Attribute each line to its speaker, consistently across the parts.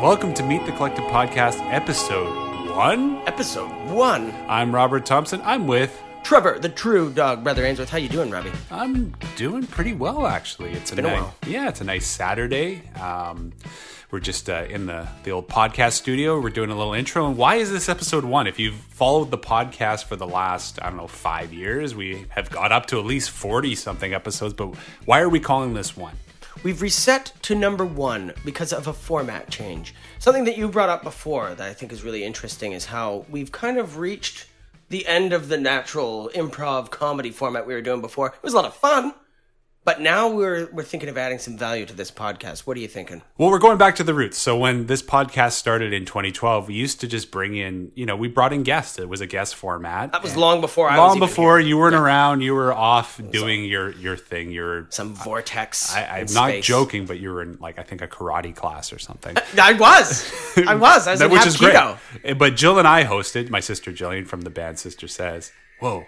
Speaker 1: Welcome to Meet the Collective Podcast, episode one.
Speaker 2: Episode one.
Speaker 1: I'm Robert Thompson. I'm with.
Speaker 2: Trevor, the true dog, brother Ainsworth. How you doing, Robbie?
Speaker 1: I'm doing pretty well, actually. It's,
Speaker 2: been a
Speaker 1: nice,
Speaker 2: while.
Speaker 1: yeah, it's a nice Saturday. Um, we're just uh, in the the old podcast studio. We're doing a little intro. And why is this episode one? If you've followed the podcast for the last I don't know five years, we have got up to at least forty something episodes. But why are we calling this one?
Speaker 2: We've reset to number one because of a format change. Something that you brought up before that I think is really interesting is how we've kind of reached the end of the natural improv comedy format we were doing before. It was a lot of fun, but now we're we're thinking of adding some value to this podcast. What are you thinking?
Speaker 1: Well, we're going back to the roots. So when this podcast started in 2012, we used to just bring in, you know, we brought in guests. It was a guest format.
Speaker 2: That was long before I was
Speaker 1: long before
Speaker 2: here.
Speaker 1: you weren't around. You were off doing your your thing. You're.
Speaker 2: some vortex.
Speaker 1: I, I'm
Speaker 2: in
Speaker 1: not joking, but you were in like I think a karate class or something.
Speaker 2: I was. I was. I was
Speaker 1: That- which is great.
Speaker 2: Keto.
Speaker 1: Eh, But Jill and I hosted. My sister Jillian from the band Sister Says, "Whoa,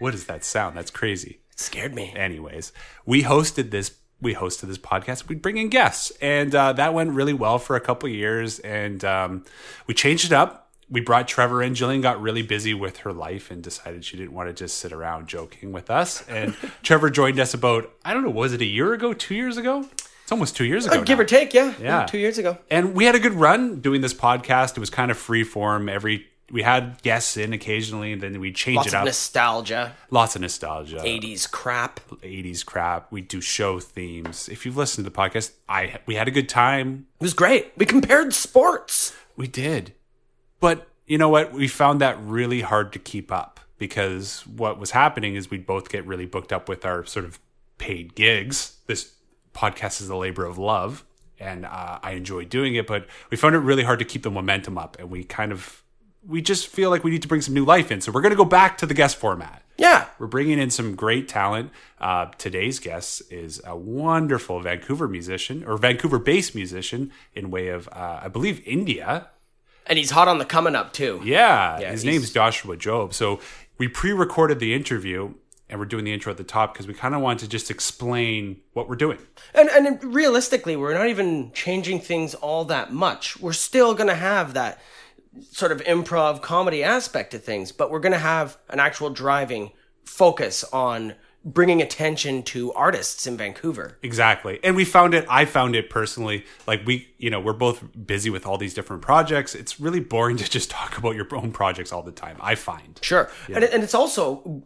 Speaker 1: what is that sound? That's crazy."
Speaker 2: Scared me.
Speaker 1: anyways we hosted this we hosted this podcast we'd bring in guests and uh, that went really well for a couple of years and um, we changed it up we brought trevor in jillian got really busy with her life and decided she didn't want to just sit around joking with us and trevor joined us about i don't know was it a year ago two years ago it's almost two years ago
Speaker 2: Uh, give
Speaker 1: now.
Speaker 2: or take, yeah.
Speaker 1: Yeah.
Speaker 2: Two years ago.
Speaker 1: and we had a good run doing this podcast it was kind of free form every we had guests in occasionally and then we changed
Speaker 2: Lots
Speaker 1: it
Speaker 2: of
Speaker 1: up
Speaker 2: nostalgia.
Speaker 1: lots of nostalgia
Speaker 2: 80s crap.
Speaker 1: 80s crap. We do show themes. If you've listened to the podcast, I we had a good time.
Speaker 2: It was great. We compared sports.
Speaker 1: We did. But you know what? We found that really hard to keep up because what was happening is we'd both get really booked up with our sort of paid gigs. This podcast is a labor of love and uh, I enjoy doing it, but we found it really hard to keep the momentum up and we kind of we just feel like we need to bring some new life in. So we're going to go back to the guest format.
Speaker 2: Yeah.
Speaker 1: We're bringing in some great talent. Uh, today's guest is a wonderful Vancouver musician or Vancouver based musician in way of, uh, I believe, India.
Speaker 2: And he's hot on the coming up, too.
Speaker 1: Yeah,
Speaker 2: Yeah,
Speaker 1: his
Speaker 2: he's-
Speaker 1: name's Joshua Job. So we pre recorded the interview and we're doing the intro at the top because we kind of want to just explain what we're doing.
Speaker 2: And, and realistically, we're not even changing things all that much. We're still going to have that sort of improv comedy aspect to things, but we're going to have an actual driving focus on bringing attention to artists in Vancouver.
Speaker 1: Exactly. And we found it, I found it personally, like we, you know, we're both busy with all these different projects. It's really boring to just talk about your own projects all the time, I find.
Speaker 2: Sure. And, it, and it's also,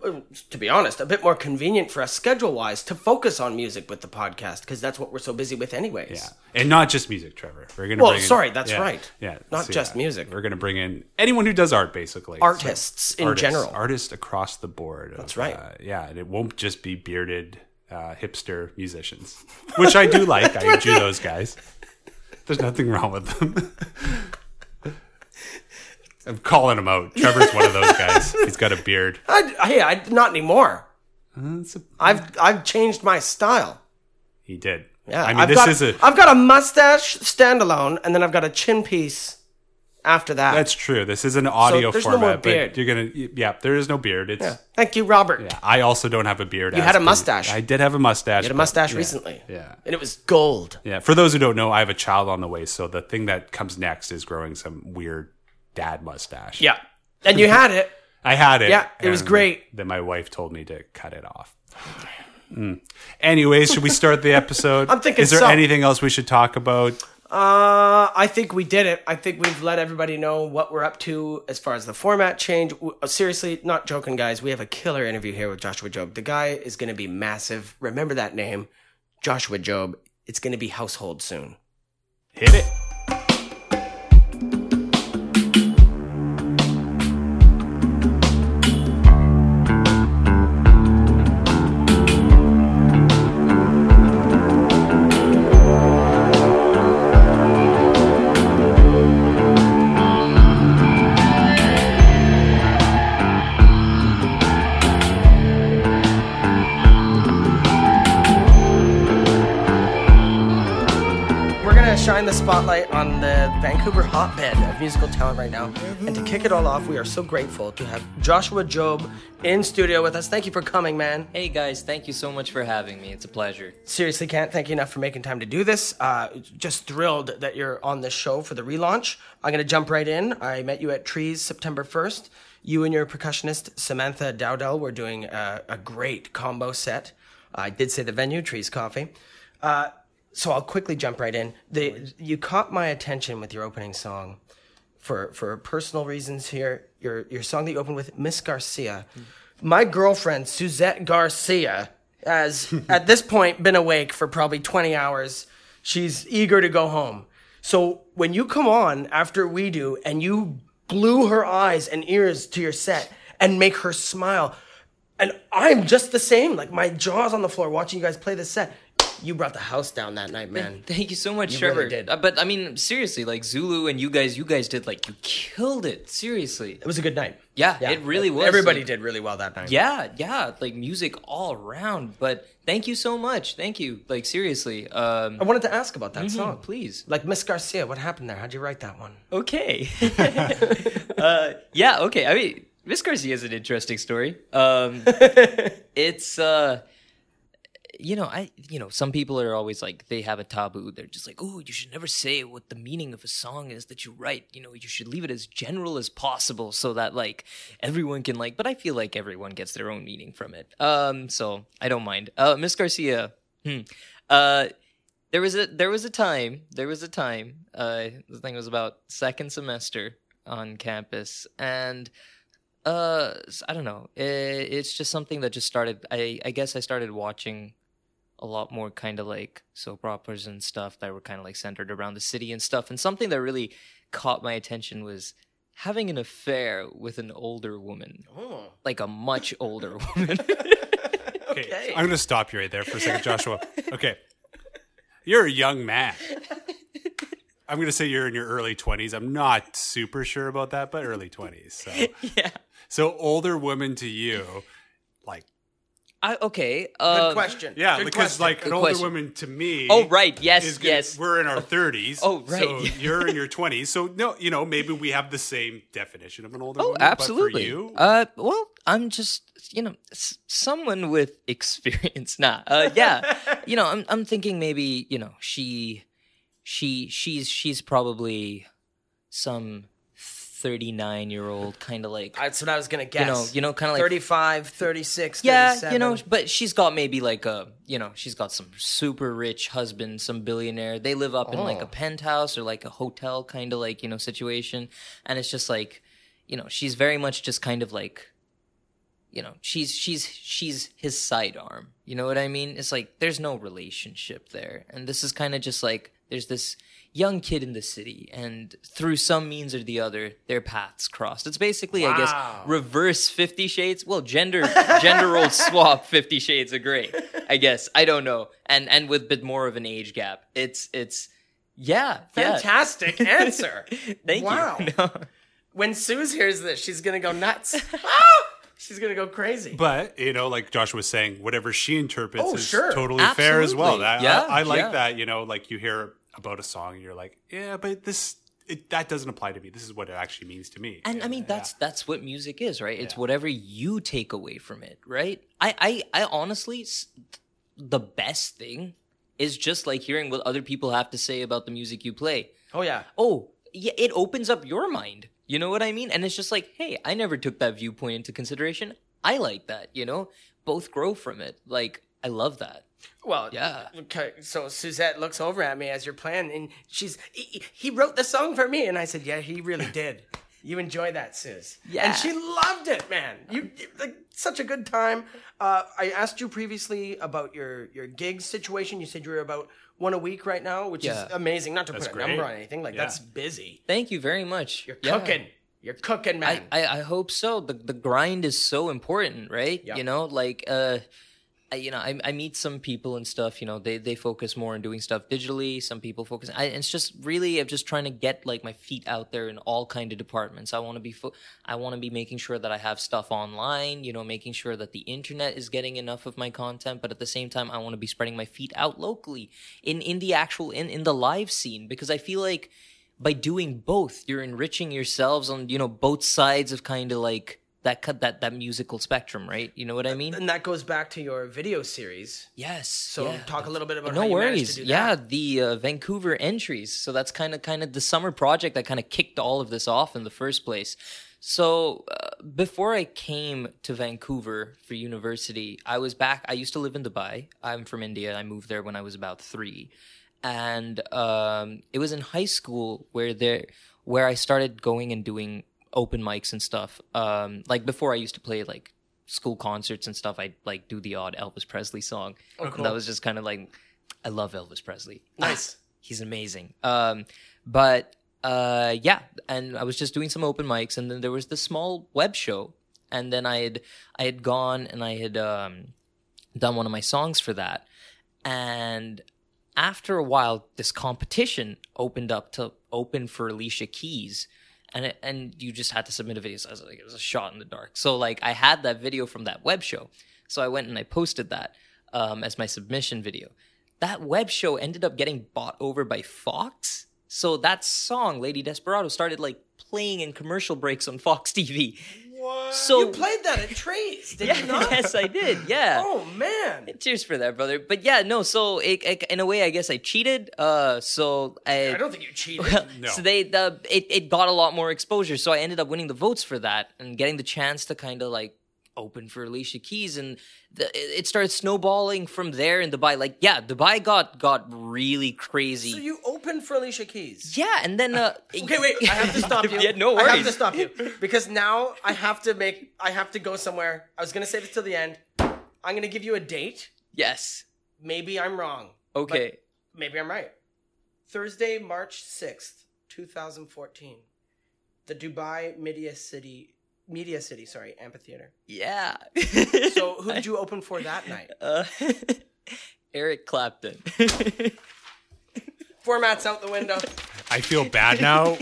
Speaker 2: to be honest, a bit more convenient for us schedule wise to focus on music with the podcast because that's what we're so busy with, anyways.
Speaker 1: Yeah. And not just music, Trevor. We're gonna
Speaker 2: Well,
Speaker 1: bring in-
Speaker 2: sorry, that's
Speaker 1: yeah,
Speaker 2: right.
Speaker 1: Yeah.
Speaker 2: Not just music.
Speaker 1: We're gonna bring in anyone who does art basically.
Speaker 2: Artists in
Speaker 1: artists,
Speaker 2: general.
Speaker 1: Artists across the board. That's
Speaker 2: right.
Speaker 1: Uh, yeah, and it won't just be bearded uh, hipster musicians. Which I do like. I enjoy those guys. There's nothing wrong with them. I'm calling him out. Trevor's one of those guys. He's got a beard.
Speaker 2: I, hey, I, not anymore.
Speaker 1: That's a-
Speaker 2: I've I've changed my style.
Speaker 1: he did.
Speaker 2: Yeah,
Speaker 1: I mean,
Speaker 2: have
Speaker 1: this
Speaker 2: got,
Speaker 1: is a.
Speaker 2: I've got a mustache standalone, and then I've got a chin piece after that.
Speaker 1: That's true. This is an audio
Speaker 2: there's no more
Speaker 1: format,
Speaker 2: beard.
Speaker 1: but you're gonna. Yeah, there is no beard. It's. yeah.
Speaker 2: Thank you, Robert.
Speaker 1: Yeah, I also don't have a beard.
Speaker 2: You had a mustache.
Speaker 1: I did have a mustache.
Speaker 2: You had a mustache
Speaker 1: yeah,
Speaker 2: recently.
Speaker 1: Yeah.
Speaker 2: and it was gold.
Speaker 1: Yeah. For those who don't know, I have a child on the way, so the thing that comes next is growing some weird dad mustache.
Speaker 2: Yeah, and you had it.
Speaker 1: I had it.
Speaker 2: Yeah, it was great.
Speaker 1: Then my wife told me to cut it off. Mm. Anyways, should we start the episode?
Speaker 2: I'm thinking
Speaker 1: Is there
Speaker 2: so.
Speaker 1: anything else we should talk about?
Speaker 2: Uh, I think we did it. I think we've let everybody know what we're up to as far as the format change. Uh, Seriously, not joking, guys. We have a killer interview here with Joshua Job. The guy is going to be massive. Remember that name, Joshua Job. It's going to be household soon.
Speaker 1: Hit it.
Speaker 2: The spotlight on the Vancouver hotbed of musical talent right now. And to kick it all off, we are so grateful to have Joshua Job in studio with us. Thank you for coming, man.
Speaker 3: Hey guys, thank you so much for having me. It's a pleasure.
Speaker 2: Seriously, can't thank you enough for making time to do this. Uh, just thrilled that you're on this show for the relaunch. I'm going to jump right in. I met you at Trees September 1st. You and your percussionist, Samantha Dowdell, were doing a, a great combo set. I did say the venue, Trees Coffee. Uh, so I'll quickly jump right in. The, you caught my attention with your opening song for for personal reasons here. Your your song that you opened with Miss Garcia. Hmm. My girlfriend Suzette Garcia has at this point been awake for probably 20 hours. She's eager to go home. So when you come on after we do and you glue her eyes and ears to your set and make her smile, and I'm just the same. Like my jaw's on the floor watching you guys play this set. You brought the house down that night, man.
Speaker 3: Thank you so much,
Speaker 2: You
Speaker 3: Trevor.
Speaker 2: really did.
Speaker 3: Uh, but I mean, seriously, like Zulu and you guys, you guys did like you killed it. Seriously.
Speaker 2: It was a good night.
Speaker 3: Yeah, it really was.
Speaker 2: Everybody
Speaker 3: Like,
Speaker 2: did really well that night.
Speaker 3: Yeah, yeah, like music all around. But thank you so much. Thank you. Like seriously. Um,
Speaker 2: I wanted to ask about that
Speaker 3: mhm,
Speaker 2: song.
Speaker 3: please.
Speaker 2: Like Miss Garcia, what happened there? How'd you write that one?
Speaker 3: Okay. uh, yeah. Okay. I mean, Miss Garcia is an interesting story. Um, it's uh, you know, I you know, some people are always like they have a taboo. They're just like, oh, you should never say what the meaning of a song is that you write. You know, you should leave it as general as possible so that like everyone can like. But I feel like everyone gets their own meaning from it. Um, so I don't mind. Uh, Miss Garcia. Hmm. Uh, there was a there was a time there was a time uh the thing was about second semester on campus and uh i don't know i it's just something that just started i i guess i started watching a lot more kind of like soap operas and stuff that were kind of like centered around the city and stuff and something that really caught my attention was having an affair with an older woman
Speaker 2: Oh.
Speaker 3: like a much older woman
Speaker 1: Okay,
Speaker 2: Okay.
Speaker 1: I'm going to stop you right there for a second, Joshua. Okay. You're a young man. I'm going to say you're in your early 20s. I'm not super sure about that, but early 20s. So,
Speaker 3: yeah
Speaker 1: so older women to you, like,
Speaker 3: I, okay
Speaker 2: Good
Speaker 3: um,
Speaker 2: question.
Speaker 1: yeah,
Speaker 2: Good
Speaker 1: because
Speaker 2: question.
Speaker 1: like an
Speaker 3: Good
Speaker 1: older
Speaker 3: question.
Speaker 1: woman to me.
Speaker 3: Oh, right. Yes,
Speaker 1: is gonna-
Speaker 3: yes.
Speaker 1: We're in our 30s.
Speaker 3: Oh, right.
Speaker 1: So you're in your 20s. So no, you know, maybe we have the same definition of an older
Speaker 3: Oh,
Speaker 1: woman.
Speaker 3: absolutely.
Speaker 1: But for you,
Speaker 3: Uh, well, I'm just you know s- someone with experience. Nah, uh, yeah, you know, I'm I'm thinking maybe you know she, she she's she's probably some 39 year old kind of like
Speaker 2: That's what I was going to guess.
Speaker 3: you know you know kind of like
Speaker 2: 35, 36,
Speaker 3: yeah
Speaker 2: 37.
Speaker 3: you know but she's got maybe like a you know she's got some super rich husband some billionaire they live up in like
Speaker 2: Oh.
Speaker 3: a penthouse or like a hotel kind of like you know situation and it's just like you know she's very much just kind of like you know she's she's she's his sidearm you know what i mean it's like there's no relationship there and this is kind of just like there's this young kid in the city and through some means or the other their paths crossed it's basically i guess reverse 50 shades well gender gender role swap 50 shades of gray i guess i don't know and and with a bit more of an age gap it's it's yeah yeah.
Speaker 2: Fantastic answer.
Speaker 3: thank
Speaker 2: Wow.
Speaker 3: you No.
Speaker 2: when Suze hears this, she's going to go nuts. Ah! She's going to go crazy.
Speaker 1: But you know, like Joshua was saying, whatever she interprets
Speaker 2: Oh,
Speaker 1: is
Speaker 2: sure.
Speaker 1: totally fair as well. I,
Speaker 3: Yeah,
Speaker 1: I, I like
Speaker 3: yeah.
Speaker 1: that. You know, like you hear about a song and you're like, yeah, but this it, that doesn't apply to me. This is what it actually means to me.
Speaker 3: And I mean that's that's what music is, right? It's whatever you take away from it, right? I I, I honestly the best thing is just like hearing what other people have to say about the music you play.
Speaker 2: oh, yeah.
Speaker 3: Oh, yeah, it opens up your mind. You know what I mean? And it's just like, hey, I never took that viewpoint into consideration. I like that, you know? Both grow from it. Like I love that.
Speaker 2: Well,
Speaker 3: Yeah.
Speaker 2: Okay, so Suzette looks over at me as you're playing, and she's he, he wrote the song for me, and I said, "Yeah, he really did." You enjoy that, Suze?
Speaker 3: Yeah.
Speaker 2: and she loved it, man. You, you like such a good time. Uh, I asked you previously about your your gig situation. You said you're about one a week right now, which
Speaker 3: Yeah.
Speaker 2: is amazing. Not to
Speaker 1: That's
Speaker 2: put a
Speaker 1: great.
Speaker 2: number on anything, like
Speaker 1: Yeah.
Speaker 2: that's busy.
Speaker 3: Thank you very much.
Speaker 2: You're
Speaker 3: Yeah.
Speaker 2: cooking. You're cooking, man.
Speaker 3: I, I, I hope so. The the grind is so important, right?
Speaker 2: Yeah.
Speaker 3: You know, like uh I, you know, I, I meet some people and stuff. You know, they they focus more on doing stuff digitally. Some people focus. I, it's just really, I'm just trying to get like my feet out there in all kind of departments. I want to be, fo- I want to be making sure that I have stuff online. You know, making sure that the internet is getting enough of my content. But at the same time, I want to be spreading my feet out locally in in the actual in in the live scene because I feel like by doing both, you're enriching yourselves on you know both sides of kind of like that cut that that musical spectrum, right? You know what I mean?
Speaker 2: And that goes back to your video series.
Speaker 3: Yes.
Speaker 2: So
Speaker 3: yeah.
Speaker 2: talk a little bit about
Speaker 3: no
Speaker 2: how you managed
Speaker 3: worries.
Speaker 2: to do
Speaker 3: yeah, the uh, Vancouver entries. So that's kind of kind of the summer project that kind of kicked all of this off in the first place. So uh, before I came to Vancouver for university, I was back. I used to live in Dubai. I'm from India. I moved there when I was about three, and um, it was in high school where there where I started going and doing open mics and stuff. Um, like before, I used to play like school concerts and stuff. I'd like do the odd Elvis Presley song.
Speaker 2: Oh, cool.
Speaker 3: That was just kind of like I love Elvis Presley.
Speaker 2: Nice.
Speaker 3: He's amazing. Um, but uh, yeah, and I was just doing some open mics, and then there was this small web show, and then I had I had gone and I had um, done one of my songs for that, and after a while, this competition opened up to open for Alicia Keys. And it, and you just had to submit a video. So I was like, it was a shot in the dark. So like I had that video from that web show. So I went and I posted that um, as my submission video. That web show ended up getting bought over by Fox. So that song, Lady Desperado, started like playing in commercial breaks on Fox TV.
Speaker 1: What?
Speaker 3: So
Speaker 2: You played that at Trace, did you not?
Speaker 3: yes, I did. Yeah.
Speaker 2: Oh man.
Speaker 3: Cheers for that, brother. But yeah, no. So it, it, in a way, I guess I cheated. Uh, so I,
Speaker 2: I don't think you cheated.
Speaker 1: No.
Speaker 3: so they the it, it got a lot more exposure. So I ended up winning the votes for that and getting the chance to kind of like open for Alicia Keys, and the, it started snowballing from there in Dubai. Like yeah, Dubai got got really crazy.
Speaker 2: so you opened for Alicia Keys.
Speaker 3: yeah, and then uh,
Speaker 2: Okay, wait. I have to stop you.
Speaker 3: yeah, no worries.
Speaker 2: I have to stop you because now I have to make. I have to go somewhere. I was gonna say this till the end. I'm gonna give you a date.
Speaker 3: Yes.
Speaker 2: Maybe I'm wrong.
Speaker 3: Okay.
Speaker 2: Maybe I'm right. Thursday, March sixth, two thousand fourteen. The Dubai Media City Media City, sorry, amphitheater.
Speaker 3: yeah.
Speaker 2: So who did you open for that night?
Speaker 3: Uh, Eric Clapton.
Speaker 2: Format's out the window.
Speaker 1: I feel bad now.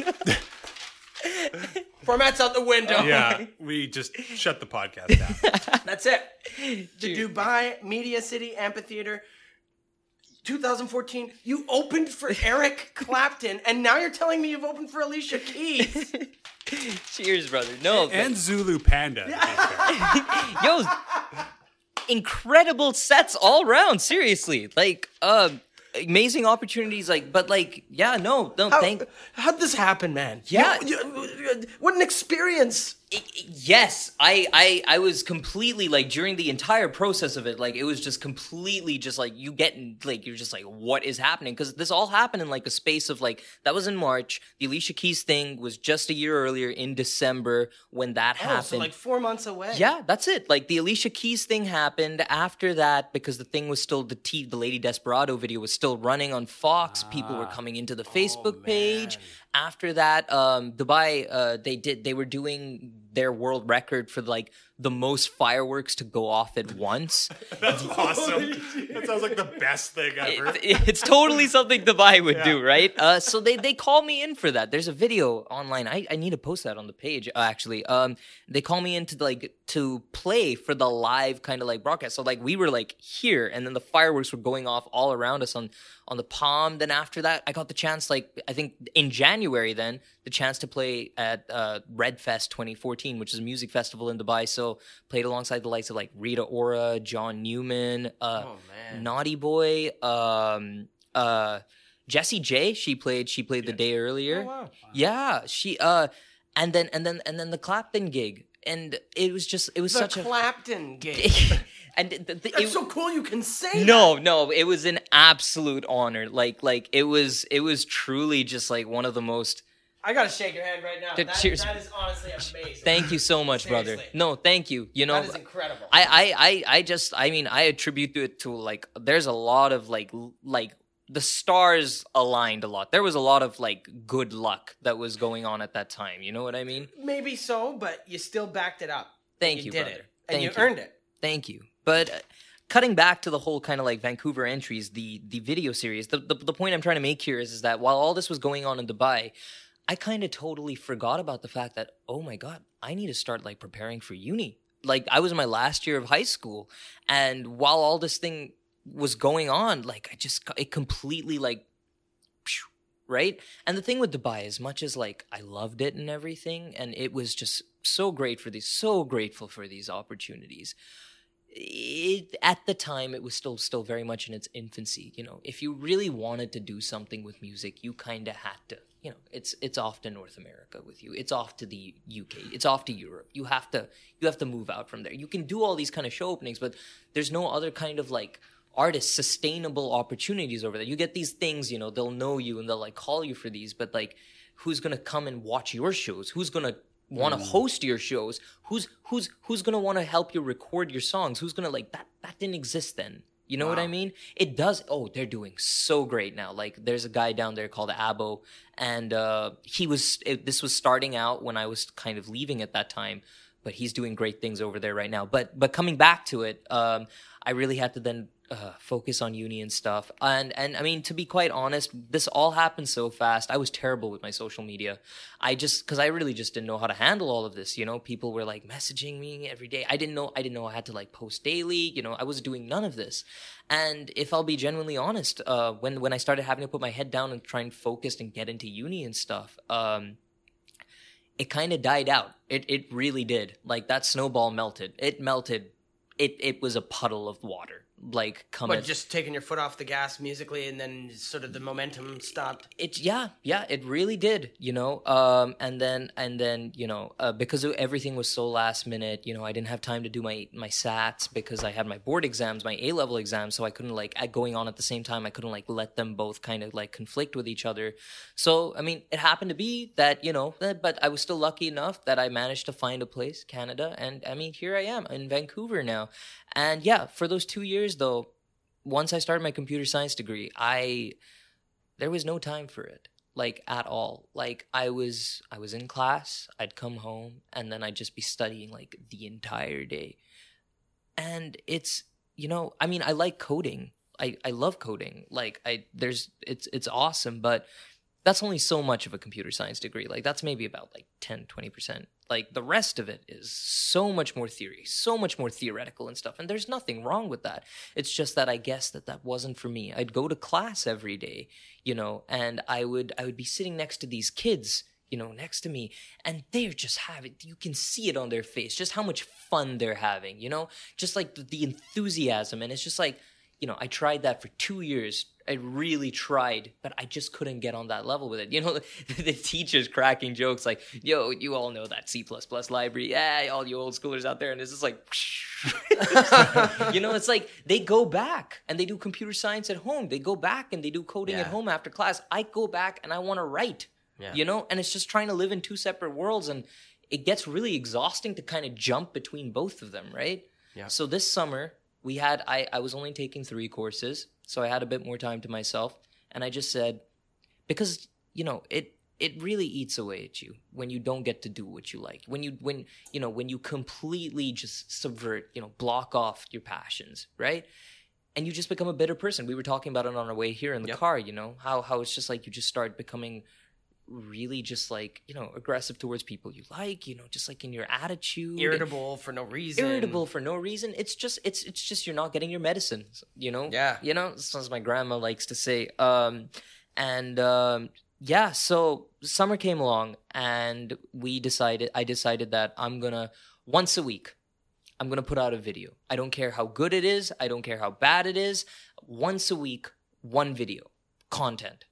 Speaker 2: Format's out the window.
Speaker 1: yeah, we just shut the podcast down.
Speaker 2: That's it. The Dubai Media City Amphitheater 2014. You opened for Eric Clapton, and now you're telling me you've opened for Alicia Keys.
Speaker 3: Cheers, brother. No, but-
Speaker 1: and Zulu Panda. to
Speaker 3: yo, incredible sets all around. Seriously, like, um, amazing opportunities. Like, but like, yeah, no, no,
Speaker 2: How,
Speaker 3: thank.
Speaker 2: how'd this happen, man?
Speaker 3: Yeah.
Speaker 2: You- you- what an experience.
Speaker 3: Yes, I, I, I was completely like during the entire process of it, like it was just completely just like you getting like you're just like what is happening because this all happened in like a space of like that was in March. The Alicia Keys thing was just a year earlier in December when that
Speaker 2: Oh,
Speaker 3: happened.
Speaker 2: so like four months away.
Speaker 3: Yeah, that's it. Like the Alicia Keys thing happened after that because the thing was still the T the Lady Desperado video was still running on Fox. People were ah. coming into the oh, Facebook page. After that, um, Dubai, uh, they did they were doing their world record for like the most fireworks to go off at once.
Speaker 1: That's awesome. That sounds like the best thing ever.
Speaker 3: It- it's totally something Dubai would do, right? Uh, so they they call me in for that. There's a video online. I, I need to post that on the page uh, actually. Um, they call me in to like to play for the live kind of like broadcast. So like we were like here, and then the fireworks were going off all around us on on the palm. Then after that, I got the chance like I think in January then the chance to play at uh, Red Fest 2014, which is a music festival in Dubai. So played alongside the likes of like Rita Ora, John Newman, uh,
Speaker 2: Oh.
Speaker 3: Naughty Boy, um, uh, Jessie J. She played. She played the day earlier.
Speaker 2: Oh, wow.
Speaker 3: Yeah, she. Uh, and then and then and then the Clapton gig, and it was just it was
Speaker 2: The
Speaker 3: such
Speaker 2: Clapton gig.
Speaker 3: and the, the,
Speaker 2: That's
Speaker 3: it,
Speaker 2: so cool you can say
Speaker 3: no, no, it was an absolute honor. Like, like it was, it was truly just like one of the most.
Speaker 2: I gotta shake your hand right now. That-
Speaker 3: cheers.
Speaker 2: that is honestly amazing.
Speaker 3: Thank you so much, brother. No, thank you. You know,
Speaker 2: That is incredible.
Speaker 3: I, I, I, I just, I mean, I attribute it to like, there's a lot of like, like the stars aligned a lot. There was a lot of like good luck that was going on at that time. You know what I mean?
Speaker 2: Maybe so, but you still backed it up.
Speaker 3: Thank
Speaker 2: you
Speaker 3: you,
Speaker 2: did
Speaker 3: brother.
Speaker 2: it, and you,
Speaker 3: you.
Speaker 2: earned it.
Speaker 3: Thank you. But uh, cutting back to the whole kind of like Vancouver entries, the the video series. The, the the point I'm trying to make here is is that while all this was going on in Dubai, I kind of totally forgot about the fact that oh my god, I need to start like preparing for uni. Like I was in my last year of high school, and while all this thing was going on, like I just it completely like right? And the thing with Dubai, as much as like I loved it and everything, and it was just so great for these, so grateful for these opportunities. It, at the time, it was still still very much in its infancy. You know, if you really wanted to do something with music, you kind of had to. You know, it's it's off to North America with you. It's off to the UK. It's off to Europe. You have to you have to move out from there. You can do all these kind of show openings, but there's no other kind of like artists sustainable opportunities over there. You get these things, you know, they'll know you and they'll like call you for these, but like who's gonna come and watch your shows? Who's gonna want to mm. host your shows? Who's who's who's gonna want to help you record your songs? Who's gonna like that? That didn't exist then. You know wow. what I mean? It does. Oh, they're doing so great now. Like, there's a guy down there called Abo, and uh, he was. It, this was starting out when I was kind of leaving at that time, but he's doing great things over there right now. But but coming back to it, um, I really had to then uh, focus on uni and stuff. And and I mean, to be quite honest, this all happened so fast. I was terrible with my social media. I just because I really just didn't know how to handle all of this. You know, people were like messaging me every day. I didn't know. I didn't know I had to like post daily. You know, I was doing none of this. And if I'll be genuinely honest, uh, when when I started having to put my head down and try and focus and get into uni and stuff, um, it kind of died out. It it really did. Like that snowball melted. It melted. It it was a puddle of water like come
Speaker 2: but just taking your foot off the gas musically and then sort of the momentum stopped?
Speaker 3: It yeah yeah it really did you know? Um and then and then you know uh, because everything was so last minute you know i didn't have time to do my my sats because i had my board exams my a level exams so i couldn't like going on at the same time i couldn't like let them both kind of like conflict with each other. So i mean it happened to be that you know but i was still lucky enough that i managed to find a place canada and i mean here i am in vancouver now. And yeah, for those two years though, once I started my computer science degree, I there was no time for it like at all like i was i was in class i'd come home and then i'd just be studying like the entire day and it's you know i mean i like coding i i love coding like i there's it's it's awesome but that's only so much of a computer science degree. Like that's maybe about like 10, 20%. Like the rest of it is so much more theory, so much more theoretical and stuff. And there's nothing wrong with that. It's just that I guess that that wasn't for me. I'd go to class every day, you know, and I would I would be sitting next to these kids you know, next to me, and they're just having, you can see it on their face, just how much fun they're having, you know, just like the, the enthusiasm. And it's just like, you know, I tried that for two years. I really tried, but I just couldn't get on that level with it. You know, the, the teachers cracking jokes like, yo, you all know that C library. Yeah, all you old schoolers out there. And it's just like, you know, it's like they go back and they do computer science at home. They go back and they do coding yeah. at home after class. I go back and I want to write, yeah. you know, and it's just trying to live in two separate worlds. And it gets really exhausting to kind of jump between both of them, right? Yeah. So this summer, we had I, I was only taking three courses so i had a bit more time to myself and i just said because you know it it really eats away at you when you don't get to do what you like. When you when you know when you completely just subvert you know block off your passions right? And you just become a bitter person. We were talking about it on our way here in the yep. car you know how how it's just like you just start becoming really just like you know aggressive towards people you like you know just like in your attitude.
Speaker 2: Irritable for no reason.
Speaker 3: Irritable for no reason. It's just it's it's just you're not getting your medicine you know?
Speaker 2: Yeah.
Speaker 3: You know? As my grandma likes to say. Um and um yeah so summer came along and we decided i decided that i'm gonna once a week i'm gonna put out a video. I don't care how good it is i don't care how bad it is. Once a week one video content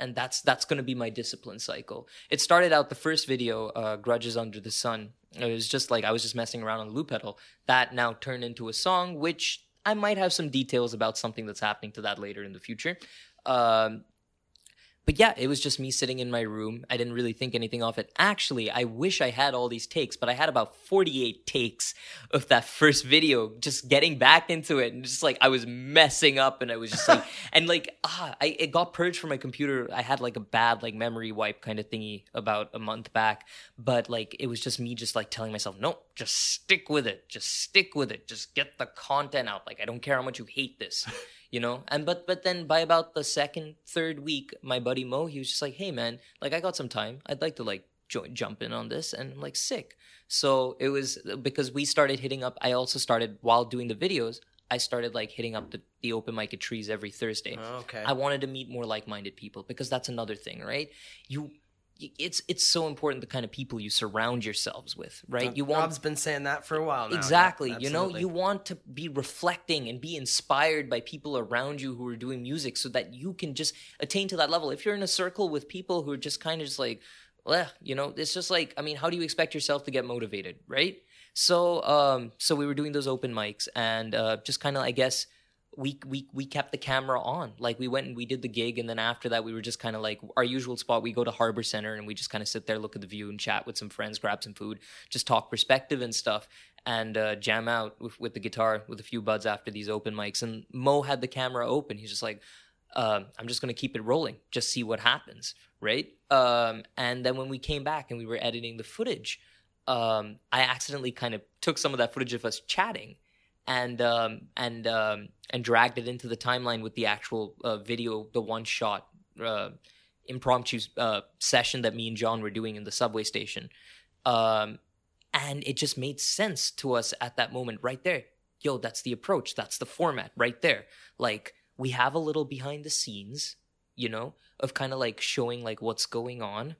Speaker 3: and that's that's going to be my discipline cycle. It started out the first video, uh, "Grudges Under the Sun." It was just like I was just messing around on loop pedal. That now turned into a song, which I might have some details about something that's happening to that later in the future. Um, but yeah, it was just me sitting in my room. I didn't really think anything of it. Actually, I wish I had all these takes, but I had about 48 takes of that first video, just getting back into it. And just like I was messing up and I was just like, and like, ah, I, it got purged from my computer. I had like a bad like memory wipe kind of thingy about a month back. But like, it was just me just like telling myself, no, just stick with it. Just stick with it. Just get the content out. Like I don't care how much you hate this, you know. And but but then by about the second third week, my buddy Mo, he was just like, hey man, like I got some time. I'd like to like join, jump in on this, and I'm like sick. So it was because we started hitting up. I also started while doing the videos. I started like hitting up the, the open mic at trees every Thursday.
Speaker 2: Oh, okay.
Speaker 3: I wanted to meet more like-minded people because that's another thing, right? You, it's it's so important the kind of people you surround yourselves with, right? You want
Speaker 2: Rob's been saying that for a while now.
Speaker 3: exactly.
Speaker 2: Yeah,
Speaker 3: you know you want to be reflecting and be inspired by people around you who are doing music so that you can just attain to that level. If you're in a circle with people who are just kind of just like well you know it's just like i mean how do you expect yourself to get motivated? Right? So um so we were doing those open mics and uh just kind of i guess we we we kept the camera on. Like we went and we did the gig, and then after that, we were just kind of like our usual spot. We go to Harbor Center and we just kind of sit there, look at the view, and chat with some friends, grab some food, just talk perspective and stuff, and uh, jam out with, with the guitar with a few buds after these open mics. And Mo had the camera open. He's just like, uh, I'm just gonna keep it rolling, just see what happens, right? Um, and then when we came back and we were editing the footage, um, I accidentally kind of took some of that footage of us chatting and um, and um, and dragged it into the timeline with the actual uh, video, the one shot uh, impromptu uh, session that me and John were doing in the subway station, um, and it just made sense to us at that moment, right there. Yo, that's the approach. That's the format, right there. Like we have a little behind the scenes, you know, of kind of like showing like what's going on,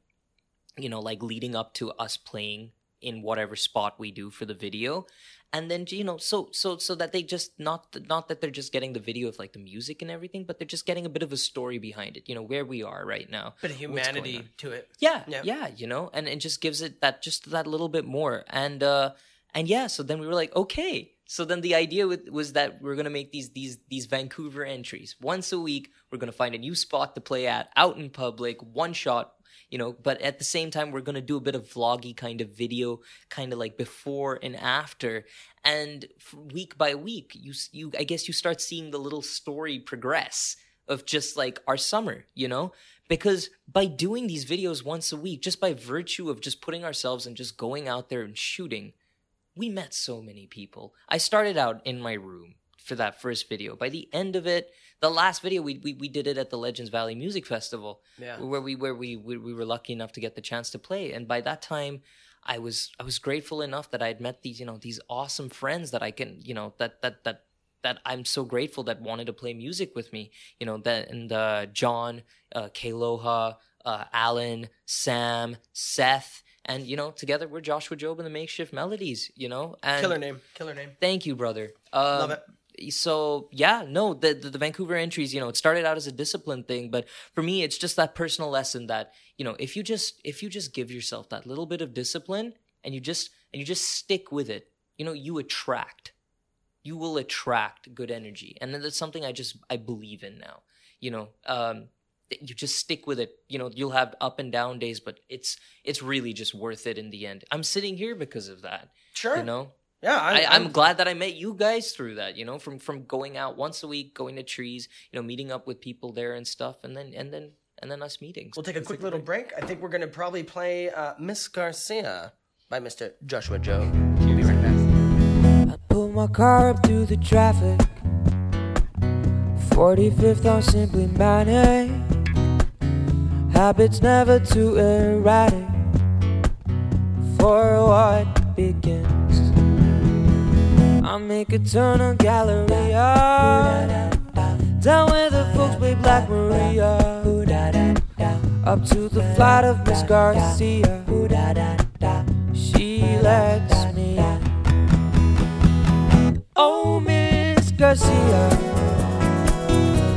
Speaker 3: you know, like leading up to us playing in whatever spot we do for the video. And then you know so so so that they just not not that they're just getting the video of like the music and everything but they're just getting a bit of a story behind it you know where we are right now
Speaker 2: bit of
Speaker 3: what's going
Speaker 2: humanity to it.
Speaker 3: yeah,
Speaker 2: Yeah.
Speaker 3: yeah you know and it just gives it that just that little bit more. And uh and yeah so then we were like okay. So then the idea with, was that we're gonna make these these these vancouver entries. Once a week we're gonna find a new spot to play at out in public one shot you know but at the same time we're gonna do a bit of vloggy kind of video kind of like before and after. And week by week you you i guess you start seeing the little story progress of just like our summer you know? Because by doing these videos once a week just by virtue of just putting ourselves and just going out there and shooting we met so many people. I started out in my room for that first video by the end of it the last video we, we, we did it at the legends valley music festival
Speaker 2: Yeah.
Speaker 3: where we where we, we we were lucky enough to get the chance to play and by that time i was i was grateful enough that i'd met these you know these awesome friends that i can you know that that that that i'm so grateful that wanted to play music with me you know that and uh john uh kaloha uh alan sam seth and you know together we're joshua job and the makeshift melodies you know and
Speaker 2: Killer name. Killer name.
Speaker 3: Thank you, brother. Um,
Speaker 2: Love it.
Speaker 3: So yeah, no, the, the the Vancouver entries, you know, it started out as a discipline thing, but for me, it's just that personal lesson that you know, if you just if you just give yourself that little bit of discipline and you just and you just stick with it, you know, you attract, you will attract good energy, and then that's something I just I believe in now. You know, um, you just stick with it. You know, you'll have up and down days, but it's it's really just worth it in the end. I'm sitting here because of that.
Speaker 2: Sure.
Speaker 3: You know,
Speaker 2: Yeah, I,
Speaker 3: I, I'm glad that I met you guys through that. You know, from from going out once a week, going to trees, you know, meeting up with people there and stuff, and then and then and then us meetings.
Speaker 2: We'll take a quick little break. I think we're going to probably play uh, Miss Garcia by Mr. Joshua Job. We'll be right back.
Speaker 4: I pull my car up through the traffic. 45th on Simply Manic. Habits never too erratic for what begins. I make a turn on Galleria. Down where the folks play Black Maria. Up to the flight of Miss Garcia. She lets me. Oh, Miss Garcia,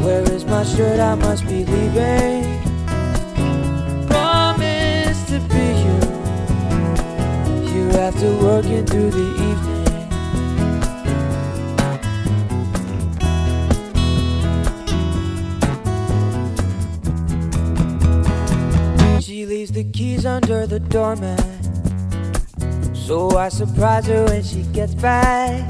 Speaker 4: where is my shirt? I must be leaving. Promise to be here, here after working through the evening. Under the doormat. So I surprise her when she gets back.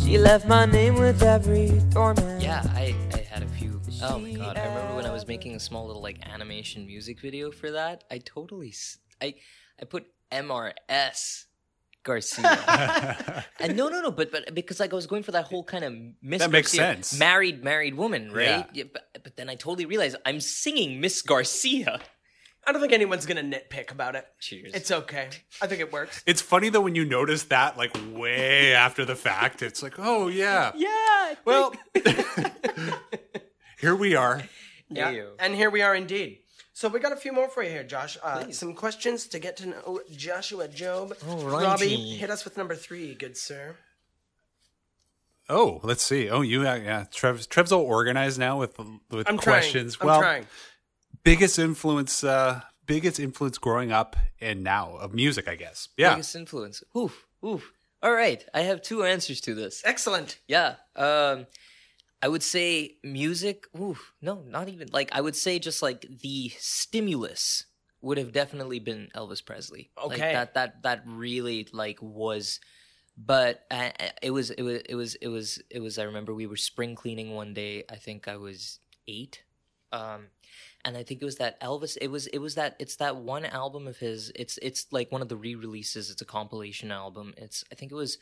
Speaker 4: She left my name with every doormat.
Speaker 3: Yeah, I, I had a few. Oh my god, I remember when I was making a small little like animation music video for that. I totally I I put MRS Garcia. and no, no, no, but but because like I was going for that whole kind of Miss
Speaker 1: That makes
Speaker 3: Garcia,
Speaker 1: sense.
Speaker 3: married married woman, right?
Speaker 1: Yeah.
Speaker 3: but, but then I totally realized I'm singing Miss Garcia.
Speaker 2: I don't think anyone's gonna nitpick about it.
Speaker 3: Cheers.
Speaker 2: It's okay. I think it works.
Speaker 1: It's funny though when you notice that like way after the fact. It's like, oh yeah.
Speaker 3: yeah.
Speaker 1: Well, here we are.
Speaker 2: Yeah.
Speaker 3: Ew.
Speaker 2: And here we are indeed. So we got a few more for you here, Josh. Uh, some questions to get to know Joshua Job.
Speaker 3: Alrighty.
Speaker 2: Robbie, hit us with number three, good sir.
Speaker 1: Oh, let's see. Oh, you yeah, yeah. Trev, Trev's all organized now with with
Speaker 2: I'm
Speaker 1: questions.
Speaker 2: trying. I'm
Speaker 1: well,
Speaker 2: trying.
Speaker 1: Biggest influence, uh, biggest influence growing up and now of music, I guess. Yeah.
Speaker 3: Biggest influence. Oof, oof. All right, I have two answers to this.
Speaker 2: Excellent.
Speaker 3: Yeah. Um I would say music, oof, no, not even like I would say just like the stimulus would have definitely been Elvis Presley. Like,
Speaker 2: Okay.
Speaker 3: that that that really like was but uh, it was it was it was it was it was I remember we were spring cleaning one day. I think I was 8. Um and I think it was that Elvis. It was it was that it's that one album of his. It's it's like one of the re-releases. It's a compilation album. It's I think it was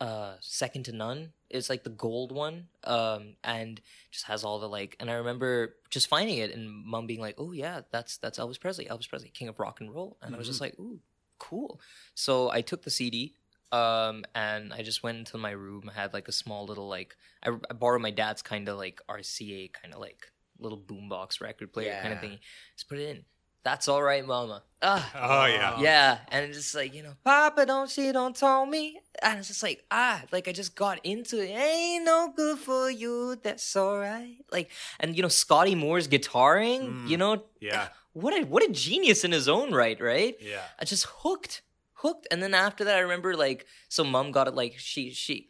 Speaker 3: uh second to none. It's like the gold one. Um and just has all the like. And I remember just finding it and mom being like, "Oh yeah, that's that's Elvis Presley. Elvis Presley, king of rock and roll." And I was just like, "Ooh, cool." So I took the CD. Um, and I just went into my room. I had like a small little like I, I borrowed my dad's kind of like RCA kind of like little boombox record player kind of
Speaker 2: Yeah.
Speaker 3: thing. Just put it in. That's all right, mama. Ah,
Speaker 1: Oh yeah.
Speaker 3: yeah. And it's just like, you know, Papa, don't she don't tell me. And it's just like, ah, like I just got into it. Ain't no good for you. That's all right. Like, and you know, Scotty Moore's guitaring, you know,
Speaker 1: Yeah.
Speaker 3: what a what a genius in his own right, right?
Speaker 1: Yeah.
Speaker 3: I just hooked, hooked, and then after that, I remember like so mom got it like she she,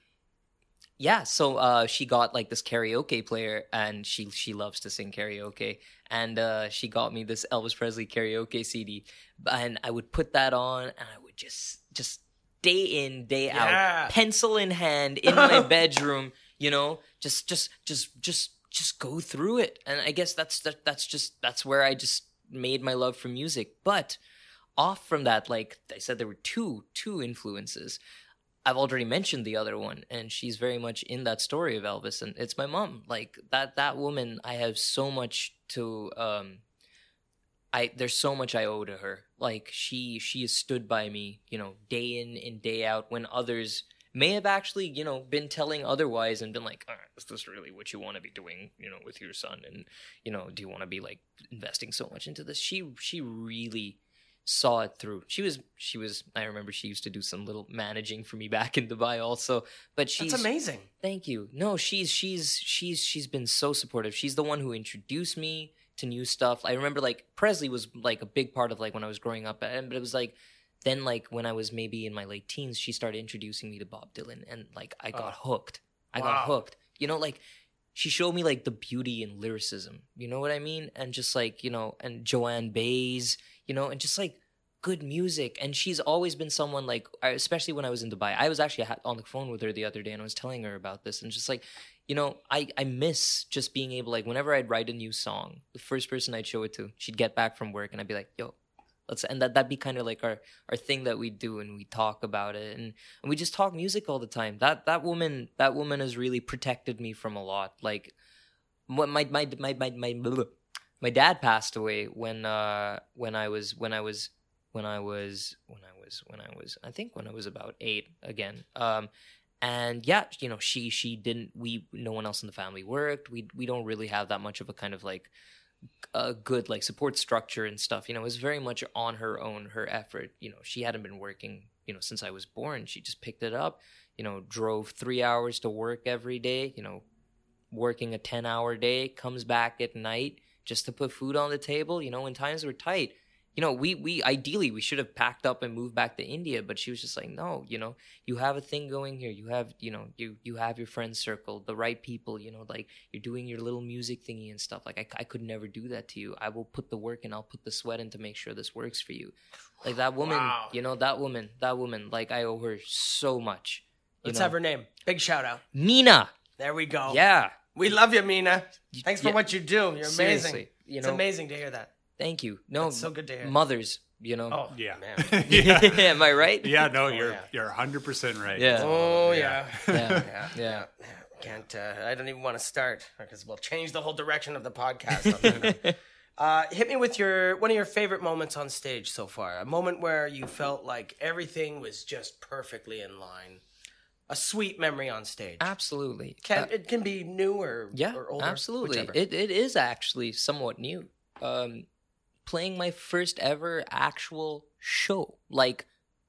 Speaker 3: yeah. So uh, she got like this karaoke player, and she she loves to sing karaoke, and uh, she got me this Elvis Presley karaoke CD, and I would put that on, and I would just just day in day
Speaker 2: Yeah.
Speaker 3: out, pencil in hand in my bedroom, you know, just just just just just go through it, and I guess that's that, that's just that's where I just made my love for music, but off from that, like I said, there were two two influences. I've already mentioned the other one, and she's very much in that story of Elvis, and it's my mom. Like that that woman, I have so much to um I there's so much I owe to her. Like she she has stood by me, you know, day in and day out when others may have actually, you know, been telling otherwise and been like, "Uh, is this really what you want to be doing, you know, with your son? And you know, do you want to be like investing so much into this? She she really saw it through. She was she was I remember she used to do some little managing for me back in Dubai also. But she's
Speaker 2: That's amazing.
Speaker 3: Thank you. No, she's she's she's she's been so supportive. She's the one who introduced me to new stuff. I remember like Presley was like a big part of like when I was growing up, and but it was like then like when I was maybe in my late teens, she started introducing me to Bob Dylan, and like I oh. got hooked. I got hooked. You know, like she showed me like the beauty in lyricism. You know what I mean? And just like you know, and Joan Baez, you know, and just like good music and she's always been someone like especially when i was in dubai i was actually on the phone with her the other day and i was telling her about this and just like you know i i miss just being able like whenever i'd write a new song the first person i'd show it to she'd get back from work and i'd be like yo let's and that that'd be kind of like our our thing that we do and we talk about it and, and we just talk music all the time that that woman that woman has really protected me from a lot like what my my my my my, my, my dad passed away when uh when i was when i was when I was when I was when I was I think when I was about eight again. Um, and yeah, you know, she she didn't. We no one else in the family worked. We we don't really have that much of a kind of like a good like support structure and stuff. You know, it was very much on her own, her effort. You know, she hadn't been working. You know, since I was born, she just picked it up. You know, drove three hours to work every day. You know, working a ten hour day, comes back at night just to put food on the table. You know, when times were tight you know, we we ideally we should have packed up and moved back to India, but she was just like, no, you know, you have a thing going here. You have, you know, you you have your friend circle, the right people. You know, like you're doing your little music thingy and stuff. Like I, I could never do that to you. I will put the work and I'll put the sweat in to make sure this works for you. Like that woman,
Speaker 2: Wow.
Speaker 3: you know, that woman, that woman. Like I owe her so much.
Speaker 2: Let's
Speaker 3: know?
Speaker 2: have her name. Big shout out.
Speaker 3: Mina.
Speaker 2: There we go.
Speaker 3: Yeah.
Speaker 2: We love you, Mina. Thanks for
Speaker 3: yeah.
Speaker 2: what you do. You're amazing.
Speaker 3: Seriously, you
Speaker 2: it's amazing to hear that.
Speaker 3: Thank you. No,
Speaker 2: That's so good to hear.
Speaker 3: Mothers, You know?
Speaker 2: Oh
Speaker 1: Yeah.
Speaker 2: man.
Speaker 1: yeah.
Speaker 3: Am I right?
Speaker 1: Yeah, no, you're
Speaker 2: yeah.
Speaker 1: you're 100% right.
Speaker 3: Yeah.
Speaker 2: Oh yeah.
Speaker 3: Yeah.
Speaker 2: yeah.
Speaker 3: Yeah.
Speaker 2: Can't. Uh, I don't even want to start because we'll change the whole direction of the podcast. uh, hit me with your one of your favorite moments on stage so far. A moment where you felt like everything was just perfectly in line. A sweet memory on stage.
Speaker 3: Absolutely.
Speaker 2: Can,
Speaker 3: Uh,
Speaker 2: it can be new or
Speaker 3: yeah,
Speaker 2: or older.
Speaker 3: absolutely.
Speaker 2: whichever.
Speaker 3: It it is actually somewhat new. Um, playing my first ever actual show, like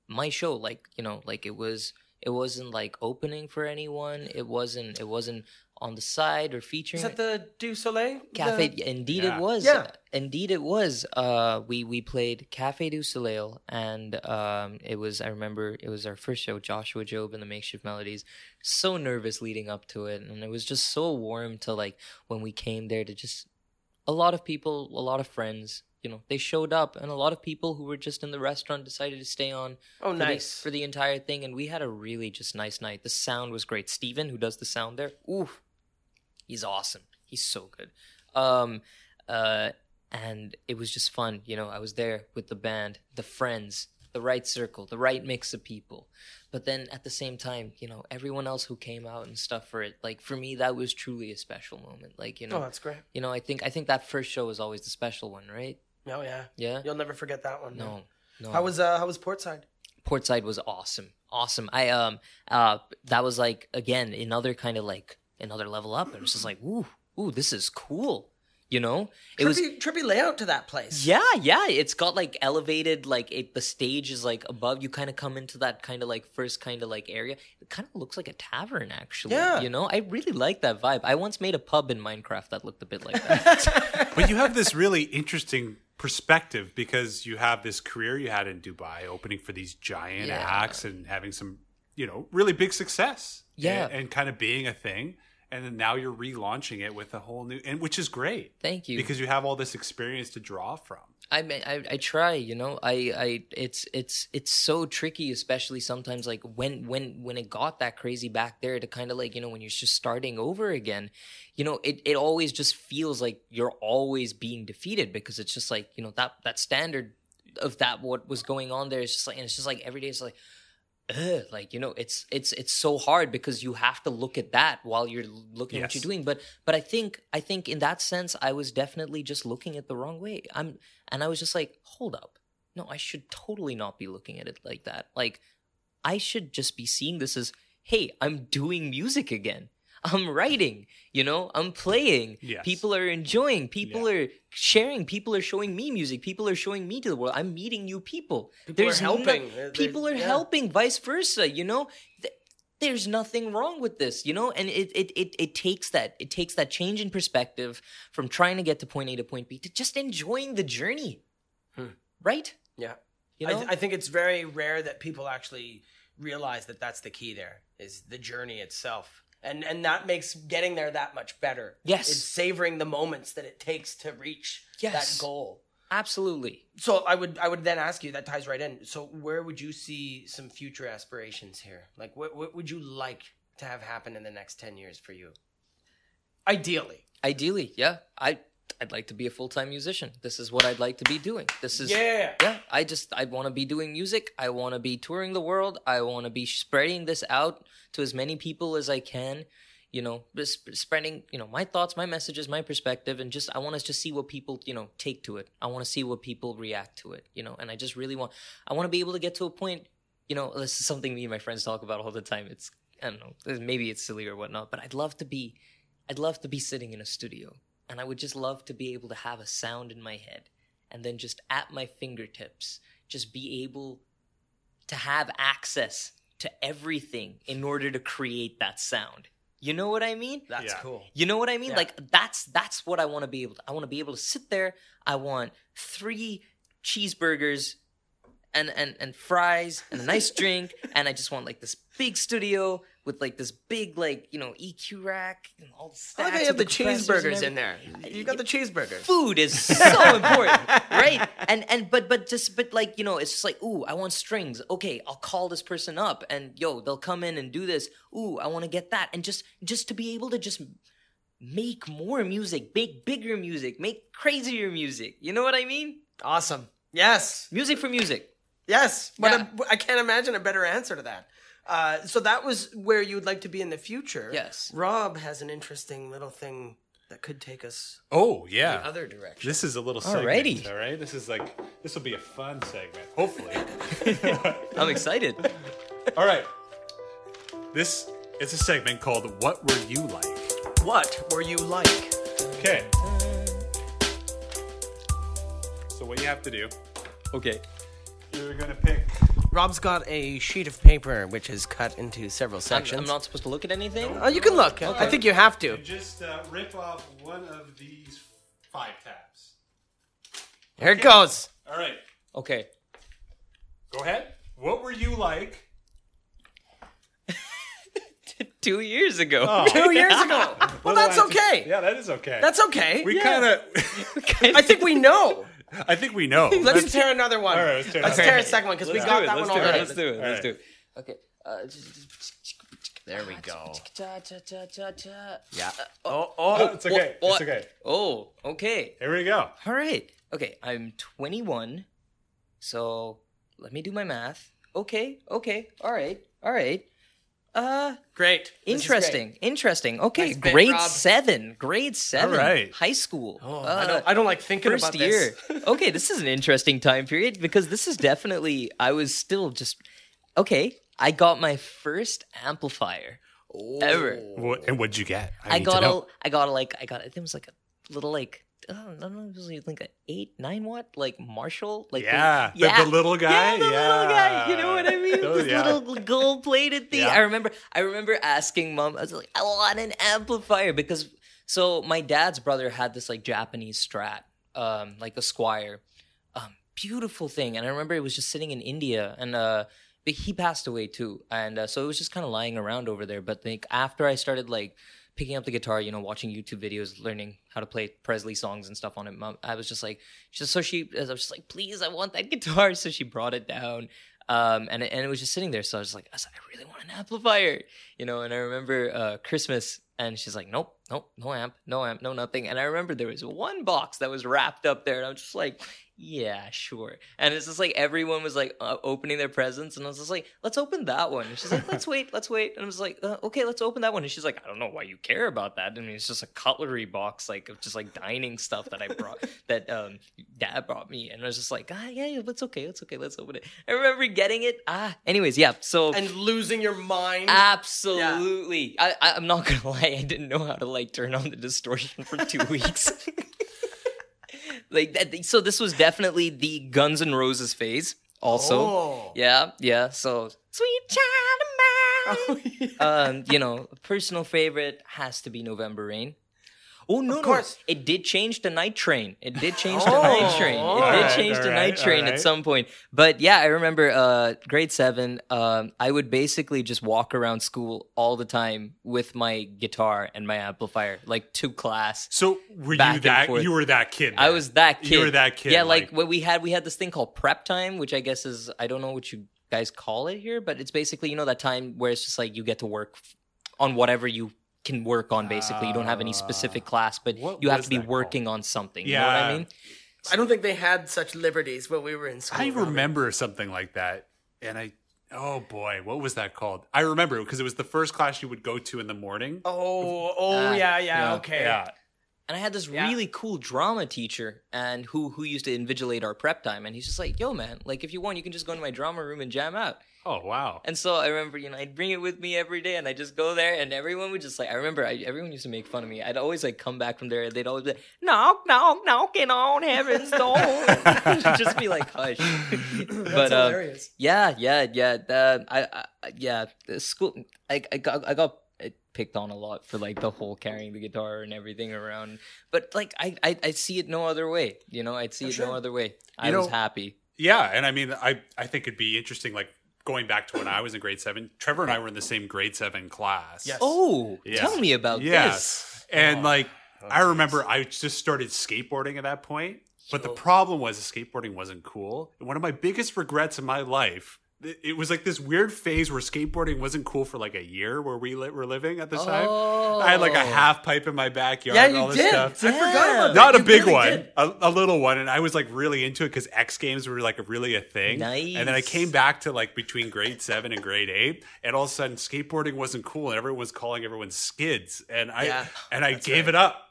Speaker 3: my show, like you know, like it was. It wasn't like opening for anyone. It wasn't. It wasn't on the side or featuring.
Speaker 2: Is that the Du Soleil
Speaker 3: Cafe,
Speaker 2: The-
Speaker 3: indeed
Speaker 1: Yeah.
Speaker 3: it was.
Speaker 2: Yeah.
Speaker 3: Indeed it was. Uh, we we played Cafe du Soleil, and um, it was. I remember it was our first show. Joshua Job and the Makeshift Melodies. So nervous leading up to it, and it was just so warm to like when we came there to just a lot of people, a lot of friends. You know, they showed up, and a lot of people who were just in the restaurant decided to stay on
Speaker 2: Oh,
Speaker 3: for the-
Speaker 2: nice.
Speaker 3: for the entire thing, and we had a really just nice night. The sound was great. Steven, who does the sound there, oof, he's awesome. He's so good. Um, uh, and it was just fun. You know, I was there with the band, the friends, the right circle, the right mix of people. But then at the same time, you know, everyone else who came out and stuff for it. Like for me, that was truly a special moment. Like you know,
Speaker 2: Oh, that's great.
Speaker 3: you know, I think I think that first show was always the special one, right?
Speaker 2: Oh yeah.
Speaker 3: Yeah.
Speaker 2: You'll never forget that one.
Speaker 3: No. No.
Speaker 2: How was uh how was Portside?
Speaker 3: Portside was awesome. Awesome. I um uh that was like again another kind of like another level up. It was just like, ooh, ooh, this is cool. You know? It was
Speaker 2: trippy, trippy layout to that place.
Speaker 3: yeah, yeah. It's got like elevated, like it. The stage is like above. You kind of come into that kind of like first kind of like area. It kind of looks like a tavern, actually.
Speaker 2: Yeah.
Speaker 3: You know, I really like that vibe. I once made a pub in Minecraft that looked a bit like that.
Speaker 1: But you have this really interesting perspective because you have this career you had in Dubai opening for these giant
Speaker 3: Yeah.
Speaker 1: acts and having some, you know, really big success.
Speaker 3: Yeah.
Speaker 1: And, and kind of being a thing. And then now you're relaunching it with a whole new and which is great.
Speaker 3: Thank you.
Speaker 1: Because you have all this experience to draw from.
Speaker 3: I, mean, I I try, you know. I I it's it's it's so tricky, especially sometimes like when when when it got that crazy back there to kind of like you know when you're just starting over again, you know it it always just feels like you're always being defeated because it's just like you know that that standard of that what was going on there is just like and it's just like every day it's like ugh, like you know it's it's it's so hard because you have to look at that while you're looking at what you're doing. But but i think i think in that sense i was definitely just looking at the wrong way. I'm and i was just like hold up. No i should totally not be looking at it like that. Like i should just be seeing this as hey i'm doing music again i'm writing you know i'm playing.
Speaker 1: Yes.
Speaker 3: people are enjoying. People are sharing. People are showing me music. People are showing me to the world. I'm meeting new people.
Speaker 2: People are
Speaker 3: no-
Speaker 2: helping. They're-
Speaker 3: people are
Speaker 2: yeah.
Speaker 3: helping vice versa you know? Th- there's nothing wrong with this you know? And it, it it it takes that it takes that change in perspective from trying to get to point a to point b to just enjoying the journey. Hmm. Right?
Speaker 2: Yeah.
Speaker 3: you
Speaker 2: I,
Speaker 3: know?
Speaker 2: th- I think it's very rare that people actually realize that that's the key there is the journey itself. And and that makes getting there that much better.
Speaker 3: Yes.
Speaker 2: It's savoring the moments that it takes to reach
Speaker 3: Yes.
Speaker 2: that goal.
Speaker 3: absolutely
Speaker 2: So I would I would then ask you that ties right in. So where would you see some future aspirations here? Like what what would you like to have happen in the next 10 years for you? Ideally.
Speaker 3: ideally yeah i i'd like to be a full-time musician. This is what i'd like to be doing. This is
Speaker 2: Yeah.
Speaker 3: yeah i just i want to be doing music. I want to be touring the world. I want to be spreading this out to as many people as i can you know just spreading you know my thoughts my messages my perspective and just i want to just see what people you know take to it. I want to see what people react to it you know and i just really want i want to be able to get to a point you know this is something me and my friends talk about all the time. It's i don't know maybe it's silly or whatnot but i'd love to be i'd love to be sitting in a studio and i would just love to be able to have a sound in my head and then just at my fingertips just be able to have access to everything in order to create that sound you know what i mean
Speaker 2: That's
Speaker 1: Yeah.
Speaker 2: cool.
Speaker 3: you know what I mean?
Speaker 2: Yeah.
Speaker 3: Like that's that's what I want to be able to. I want to be able to sit there. I want three cheeseburgers and and and fries and a nice drink and I just want like this big studio with like this big like, you know, EQ rack and all the oh,
Speaker 2: I
Speaker 3: stacks
Speaker 2: like how you have
Speaker 3: of
Speaker 2: the cheeseburgers in there. You got the cheeseburgers.
Speaker 3: Food is so important, right? And and but but just but like you know, it's just like ooh, I want strings. Okay, I'll call this person up, and yo, they'll come in and do this. Ooh, I want to get that, and just just to be able to just make more music, make bigger music, make crazier music. You know what I mean?
Speaker 2: Awesome. Yes.
Speaker 3: Music for music.
Speaker 2: Yes. But
Speaker 3: Yeah.
Speaker 2: I I can't imagine a better answer to that. Uh, so that was where you would like to be in the future.
Speaker 3: Yes.
Speaker 2: Rob has an interesting little thing that could take us
Speaker 1: Oh yeah.
Speaker 2: the other direction.
Speaker 1: This is a little segment.
Speaker 3: Alrighty.
Speaker 1: All right. This is like this will be a fun segment. Hopefully.
Speaker 3: I'm excited.
Speaker 1: all right. This is a segment called "What Were You Like."
Speaker 2: What were you like?
Speaker 1: Okay. So what you have to do,
Speaker 3: Okay.
Speaker 1: you're gonna pick.
Speaker 2: Rob's got a sheet of paper which is cut into several
Speaker 3: I'm,
Speaker 2: sections.
Speaker 3: I'm not supposed to look at anything.
Speaker 2: Oh, you can look. I think you have to.
Speaker 1: Just uh, rip off one of these five tabs.
Speaker 2: Here it goes.
Speaker 1: All right.
Speaker 3: Okay.
Speaker 1: Go ahead. What were you like?
Speaker 3: Two years ago.
Speaker 1: Oh.
Speaker 2: Two years ago. Well, that's okay.
Speaker 1: Yeah, that is okay.
Speaker 2: That's okay.
Speaker 1: we kind of.
Speaker 2: I think we know.
Speaker 1: I think we know.
Speaker 2: Let's tear another one.
Speaker 1: All right, let's tear
Speaker 2: Let's tear a second one because we got that one
Speaker 3: do
Speaker 2: already.
Speaker 3: Let's do it. Let's do it. Okay. Uh,
Speaker 2: There we go. Yeah.
Speaker 3: Oh,
Speaker 2: oh,
Speaker 1: it's okay. It's okay.
Speaker 3: Oh, okay.
Speaker 1: Here we go.
Speaker 3: All right. Okay, I'm 21. So let me do my math. Okay, okay. All right. All right. Uh
Speaker 2: Great. This is
Speaker 3: interesting. Interesting. Okay,
Speaker 2: Nice
Speaker 3: grade
Speaker 2: Rob.
Speaker 3: 7. Grade 7.
Speaker 1: right.
Speaker 3: High school.
Speaker 2: Oh,
Speaker 3: Uh,
Speaker 2: I don't. I don't like thinking
Speaker 3: first
Speaker 2: about
Speaker 3: year.
Speaker 2: this.
Speaker 3: okay, this is an interesting time period because this is definitely I was still just okay. I got my first amplifier ever.
Speaker 1: What, and what'd you get?
Speaker 3: I
Speaker 1: need to
Speaker 3: got
Speaker 1: know.
Speaker 3: a, I got a, like, I got it was like a little like. Uh, I don't know. It was like an eight, nine watt, like Marshall, like the-
Speaker 1: Yeah, the- the little guy?
Speaker 3: Yeah, the little guy. You know what I mean?
Speaker 1: Oh,
Speaker 3: this
Speaker 1: yeah.
Speaker 3: little gold plated thing.
Speaker 1: Yeah.
Speaker 3: I remember. I remember asking mom. I was like, I want an amplifier because so my dad's brother had this like Japanese Strat, um, like a Squier, um, beautiful thing. And I remember it was just sitting in India, and uh, but he passed away too, and uh, so it was just kind of lying around over there. But like after I started like picking up the guitar, you know, watching YouTube videos, learning how to play Presley songs and stuff on it. Mom, I was just like, just so she, I was just like, please, I want that guitar. So she brought it down, um, and and it was just sitting there. So I was like, I was like, I really want an amplifier, you know. And I remember uh, Christmas, and she's like, nope, nope, no amp, no amp, no nothing. And I remember there was one box that was wrapped up there, and I was just like, yeah, sure. And it's just like everyone was like uh, opening their presents, and I was just like, let's open that one. And she's like, let's wait, let's wait. And I was like, uh, okay, let's open that one. And she's like, I don't know why you care about that. I mean, it's just a cutlery box, like of just like dining stuff that I brought, that um dad brought me. And I was just like, ah, yeah, yeah, it's okay, it's okay, let's open it. I remember getting it. Ah, anyways, yeah. So
Speaker 2: And losing your mind.
Speaker 3: Absolutely. I, I, I'm not gonna lie. I didn't know how to like turn on the distortion for two weeks. like that. So this was definitely the Guns N' Roses phase. Also,
Speaker 2: Oh.
Speaker 3: yeah, yeah. So sweet child of mine. um, you know, personal favorite has to be November Rain. Oh no,
Speaker 2: Of course.
Speaker 3: no! It did change to Night Train. It did change to
Speaker 2: Oh,
Speaker 3: Night Train. It did
Speaker 1: alright,
Speaker 3: change to
Speaker 1: alright,
Speaker 3: Night Train
Speaker 1: alright.
Speaker 3: at some point. But yeah, I remember uh, grade seven. Um, I would basically just walk around school all the time with my guitar and my amplifier, like to class.
Speaker 1: So were you that? You were that kid.
Speaker 3: I was that kid.
Speaker 1: You were that kid.
Speaker 3: Yeah, like, what we had, we had this thing called prep time, which I guess is I don't know what you guys call it here, but it's basically you know that time where it's just like you get to work on whatever you can work on. Basically, you don't have any specific class, but
Speaker 1: Uh, what
Speaker 3: you have to be
Speaker 1: that
Speaker 3: working on something. You know what I mean?
Speaker 2: I don't think they had such liberties when we were in school.
Speaker 1: I
Speaker 2: Robbie.
Speaker 1: remember something like that, and I. Oh boy, what was that called? I remember because it was the first class you would go to in the morning.
Speaker 2: Oh, oh
Speaker 3: Ah,
Speaker 2: yeah, yeah,
Speaker 3: yeah,
Speaker 2: okay.
Speaker 1: Yeah,
Speaker 3: And I had this
Speaker 2: Yeah.
Speaker 3: really cool drama teacher, and who who used to invigilate our prep time, and he's just like, "Yo, man, like if you want, you can just go into my drama room and jam out."
Speaker 1: Oh wow.
Speaker 3: And so I remember, you know, I'd bring it with me every day, and I just go there, and everyone would just like, I remember, I, everyone used to make fun of me. I'd always like come back from there, and they'd always be like, knock, knock, knocking on heaven's door, just be like, hush. but uh,
Speaker 2: hilarious.
Speaker 3: yeah, yeah, yeah, uh, I, I, yeah, the school, I, I got, I got picked on a lot for like the whole carrying the guitar and everything around, but like I, I, I see it no other way. You know, I'd see it no other way. I
Speaker 1: You
Speaker 3: was
Speaker 1: know-
Speaker 3: happy.
Speaker 1: Yeah, and I mean, I I think it'd be interesting, like going back to when I was in grade seven. Trevor and I were in the same grade seven class.
Speaker 2: Yes.
Speaker 3: Oh,
Speaker 1: Yeah.
Speaker 3: tell me about this.
Speaker 1: Yes. And oh, like
Speaker 2: Oh,
Speaker 1: I remember I just started skateboarding at that point. But the problem was the skateboarding wasn't cool. And one of my biggest regrets in my life it was like this weird phase where skateboarding wasn't cool for like a year where we li- were living at this time. I had like a
Speaker 3: Oh.
Speaker 1: half pipe in my backyard
Speaker 2: Yeah,
Speaker 1: and
Speaker 2: you
Speaker 1: all this
Speaker 2: did.
Speaker 1: stuff.
Speaker 2: I forgot about that.
Speaker 1: Not a big
Speaker 2: really
Speaker 1: one, a, a little one, and I was like really into it because X Games were like really a thing. Nice. And then I came back to like between grade seven and grade eight, and all of a sudden skateboarding wasn't cool, and everyone was calling everyone skids, and I
Speaker 2: Yeah,
Speaker 1: and I gave it up.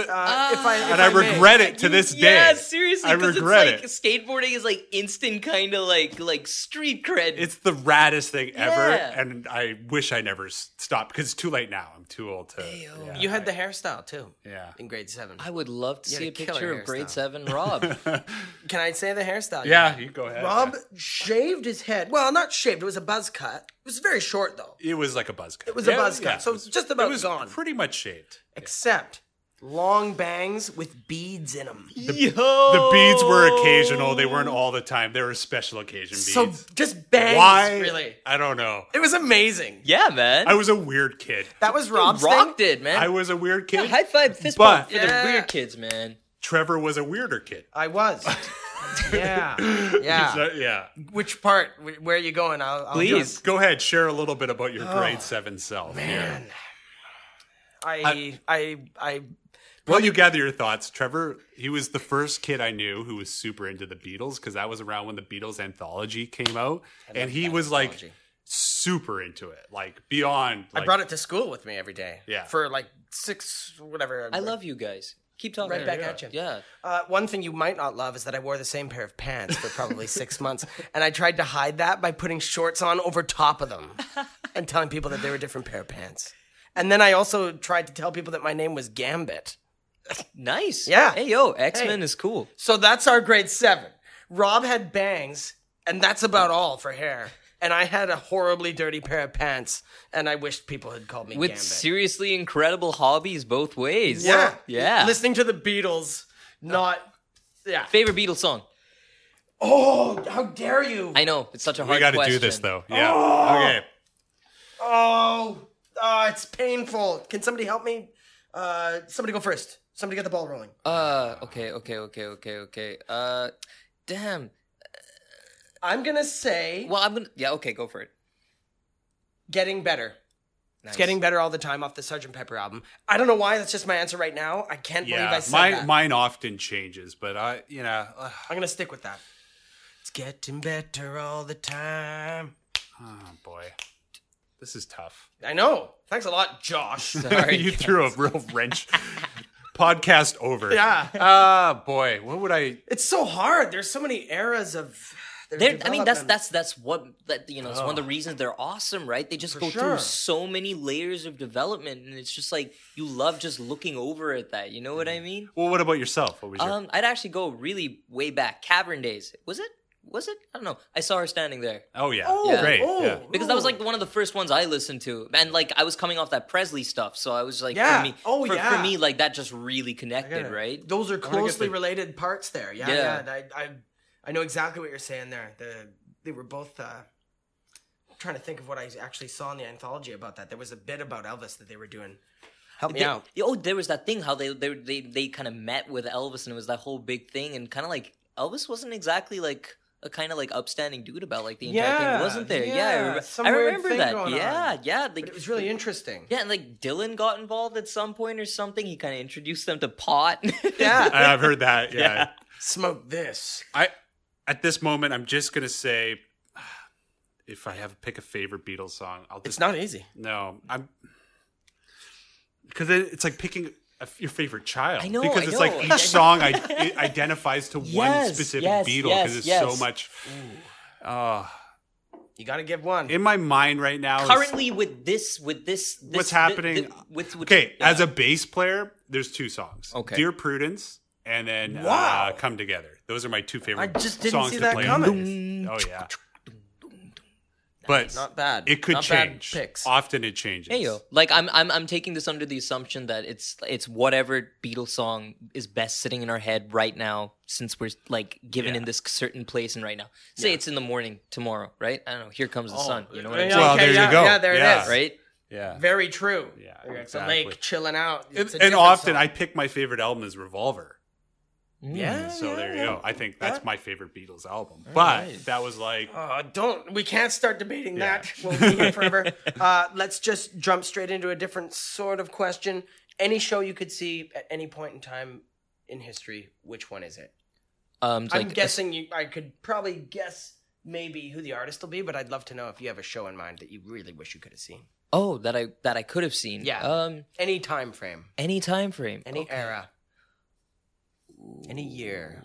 Speaker 2: Uh, if I, if
Speaker 1: and I,
Speaker 2: may.
Speaker 1: regret it to this day.
Speaker 3: Yeah, seriously,
Speaker 1: I
Speaker 3: because it's
Speaker 1: regret
Speaker 3: like
Speaker 1: it.
Speaker 3: skateboarding is like instant kind of like like street cred.
Speaker 1: It's the raddest thing ever,
Speaker 3: Yeah.
Speaker 1: and I wish I never stopped because it's too late now. I'm too old to. Yeah.
Speaker 2: You had the hairstyle too
Speaker 1: Yeah.
Speaker 2: in grade seven.
Speaker 3: I would love to
Speaker 2: You
Speaker 3: see a
Speaker 2: had a killer
Speaker 3: picture of grade seven Rob.
Speaker 2: Can I say the hairstyle? you
Speaker 1: Yeah,
Speaker 2: had?
Speaker 1: you go ahead.
Speaker 2: Rob shaved his head. Well, not shaved. It was a buzz cut. It was very short though.
Speaker 1: It was like a buzz cut.
Speaker 2: It was a buzz cut, so
Speaker 1: it was-
Speaker 2: just about
Speaker 1: it was
Speaker 2: gone.
Speaker 1: Pretty much shaved.
Speaker 2: Except long bangs with beads in them.
Speaker 3: Yo,
Speaker 1: The beads were occasional. They weren't all the time. They were special occasion beads.
Speaker 2: So just bangs.
Speaker 1: Why?
Speaker 2: Really?
Speaker 1: I don't know.
Speaker 2: It was amazing.
Speaker 3: yeah, man.
Speaker 1: I was a weird kid.
Speaker 2: That was Rob's
Speaker 3: rocked
Speaker 2: thing.
Speaker 3: it, man.
Speaker 1: I was a weird kid.
Speaker 3: high five, fist
Speaker 1: But-
Speaker 3: bump for
Speaker 2: Yeah.
Speaker 3: the weird kids, man.
Speaker 1: Trevor was a weirder kid.
Speaker 2: I was. yeah. Yeah.
Speaker 1: So, yeah.
Speaker 2: Which part? Wh- Where are you going? I'll, I'll
Speaker 3: Please.
Speaker 1: Go ahead. Share a little bit about your oh, grade seven self.
Speaker 2: Oh, Man.
Speaker 1: Here.
Speaker 2: I, I, I,
Speaker 1: While you gather your thoughts, Trevor, he was the first kid I knew who was super into the Beatles because that was around when the Beatles anthology came out, and he was like super into it, like beyond.
Speaker 2: I brought it to school with me every day.
Speaker 1: Yeah.
Speaker 2: For like six, whatever.
Speaker 3: I love you guys. Keep talking.
Speaker 2: Right back at you.
Speaker 3: Yeah.
Speaker 2: Uh, one thing you might not love is that I wore the same pair of pants for probably six months, and I tried to hide that by putting shorts on over top of them and telling people that they were a different pair of pants. And then I also tried to tell people that my name was Gambit.
Speaker 3: Nice.
Speaker 2: Yeah.
Speaker 3: Hey, yo, X Men
Speaker 2: Hey.
Speaker 3: is cool.
Speaker 2: So that's our grade seven. Rob had bangs, and that's about all for hair. And I had a horribly dirty pair of pants, and I wished people had called me
Speaker 3: With
Speaker 2: Gambit.
Speaker 3: seriously incredible hobbies both ways.
Speaker 2: yeah,
Speaker 3: Yeah.
Speaker 2: Listening to the Beatles, not yeah.
Speaker 3: Favorite Beatles song?
Speaker 2: Oh, how dare you!
Speaker 3: I know it's such a hard.
Speaker 1: we got to do
Speaker 3: question.
Speaker 1: this though. Oh. Yeah.
Speaker 2: Oh.
Speaker 1: Okay.
Speaker 2: Oh, oh, it's painful. Can somebody help me? Uh, somebody go first. Somebody get the ball rolling.
Speaker 3: Uh, okay, okay, okay, okay, okay. Uh, damn.
Speaker 2: I'm gonna say
Speaker 3: Well, I'm gonna. Yeah, okay, go for it.
Speaker 2: getting better.
Speaker 3: Nice.
Speaker 2: It's getting better all the time off the Sgt. Pepper album. I don't know why. That's just my answer right now. I can't believe I
Speaker 1: Yeah.
Speaker 2: said
Speaker 1: Mine
Speaker 2: that.
Speaker 1: mine often changes, but I you know uh,
Speaker 2: I'm gonna stick with that. It's getting better all the time.
Speaker 1: oh boy, this is tough.
Speaker 2: I know. Thanks a lot, Josh.
Speaker 3: Sorry.
Speaker 1: you threw a real wrench. Podcast over.
Speaker 2: Yeah.
Speaker 1: Ah boy, what would I?
Speaker 2: It's so hard. There's so many eras of. their
Speaker 3: They're, I mean, that's that's that's what that you know. It's one of the reasons they're awesome, right? They just go
Speaker 2: sure.
Speaker 3: through so many layers of development, and it's just like you love just looking over at that. You know what I mean?
Speaker 1: Well, what about yourself? What was your?
Speaker 3: Um, I'd actually go really way back, Cavern days. Was it? Was it? I don't know. I saw her standing there.
Speaker 1: oh yeah,
Speaker 2: Oh,
Speaker 3: Yeah.
Speaker 1: great.
Speaker 2: oh.
Speaker 1: Yeah.
Speaker 3: because that was like one of the first ones I listened to, and like I was coming off that Presley stuff, so I was like,
Speaker 2: Yeah.
Speaker 3: for me,
Speaker 2: Oh,
Speaker 3: for,
Speaker 2: yeah.
Speaker 3: for me, like that just really connected,
Speaker 2: Yeah.
Speaker 3: right?
Speaker 2: Those are closely
Speaker 1: the-
Speaker 2: related parts there. Yeah,
Speaker 3: Yeah.
Speaker 2: yeah. I, I, I know exactly what you're saying there. The they were both. Uh, trying to think of what I actually saw in the anthology about that. There was a bit about Elvis that they were doing. Help me
Speaker 3: They-
Speaker 2: out.
Speaker 3: oh, there was that thing how they they they, they kind of met with Elvis, and it was that whole big thing, and kind of like Elvis wasn't exactly like a kind of like upstanding dude about like the entire
Speaker 2: Yeah,
Speaker 3: thing, wasn't there? Yeah,
Speaker 2: yeah,
Speaker 3: I, remember,
Speaker 2: some
Speaker 3: I
Speaker 2: weird
Speaker 3: remember
Speaker 2: thing
Speaker 3: that.
Speaker 2: going
Speaker 3: Yeah,
Speaker 2: on.
Speaker 3: yeah, like,
Speaker 2: But it was really interesting.
Speaker 3: yeah, and like Dylan got involved at some point or something. He kind of introduced them to pot.
Speaker 2: Yeah.
Speaker 1: I- I've heard that. Yeah.
Speaker 2: Smoke this.
Speaker 1: I at this moment I'm just gonna say if I have to pick a favorite Beatles song, I'll just
Speaker 2: It's not easy.
Speaker 1: no. I'm because it's like picking a, your favorite child.
Speaker 3: I know,
Speaker 1: because
Speaker 3: I
Speaker 1: it's
Speaker 3: know.
Speaker 1: like each song I, it identifies to one specific
Speaker 3: yes,
Speaker 1: Beatle
Speaker 3: yes,
Speaker 1: because it's
Speaker 3: yes.
Speaker 1: so much. Oh,
Speaker 2: You got to give one.
Speaker 1: in my mind right now. is-
Speaker 3: Currently, with this, with this, this
Speaker 1: what's
Speaker 3: thi-
Speaker 1: happening?
Speaker 3: thi- with, with,
Speaker 1: okay,
Speaker 3: yeah.
Speaker 1: as a bass player, there's two songs.
Speaker 3: Okay.
Speaker 1: Dear Prudence and then
Speaker 2: Wow.
Speaker 1: uh, Come Together. Those are my two favorite.
Speaker 2: I just didn't
Speaker 1: songs
Speaker 2: see
Speaker 1: to
Speaker 2: that
Speaker 1: play.
Speaker 2: coming.
Speaker 1: Oh yeah. But
Speaker 2: Not bad.
Speaker 1: it could
Speaker 2: Not bad
Speaker 1: change.
Speaker 2: picks.
Speaker 1: Often it changes.
Speaker 3: Hey yo, like I'm I'm I'm taking this under the assumption that it's it's whatever Beatles song is best sitting in our head right now, since we're like given
Speaker 1: Yeah.
Speaker 3: in this certain place and right now. Say it's in the morning tomorrow, right? I don't know. Here comes the oh, sun. You know what I'm
Speaker 2: Oh, Yeah.
Speaker 1: Well,
Speaker 2: okay,
Speaker 1: there you
Speaker 2: yeah,
Speaker 1: go.
Speaker 2: Yeah, there
Speaker 1: Yeah.
Speaker 2: it is.
Speaker 3: Right?
Speaker 1: Yeah.
Speaker 2: Very true.
Speaker 1: Yeah,
Speaker 2: It's
Speaker 1: exactly.
Speaker 2: a lake chilling out.
Speaker 1: And,
Speaker 2: It's a
Speaker 1: and often
Speaker 2: song.
Speaker 1: I pick my favorite album as Revolver.
Speaker 2: Yeah.
Speaker 1: So there you go. I think that's
Speaker 2: Yeah.
Speaker 1: my favorite Beatles album. But
Speaker 3: right.
Speaker 1: that was like
Speaker 2: Uh, don't we can't start debating
Speaker 1: Yeah.
Speaker 2: that. We'll be here forever. uh, let's just jump straight into a different sort of question. Any show you could see at any point in time in history, which one is it?
Speaker 3: Um,
Speaker 2: I'm
Speaker 3: like-
Speaker 2: guessing you. I could probably guess maybe who the artist will be, but I'd love to know if you have a show in mind that you really wish you could have seen.
Speaker 3: Oh, that I that I could have seen.
Speaker 2: Yeah.
Speaker 3: Um,
Speaker 2: Any time frame,
Speaker 3: any time frame,
Speaker 2: any
Speaker 3: Okay.
Speaker 2: era, any year.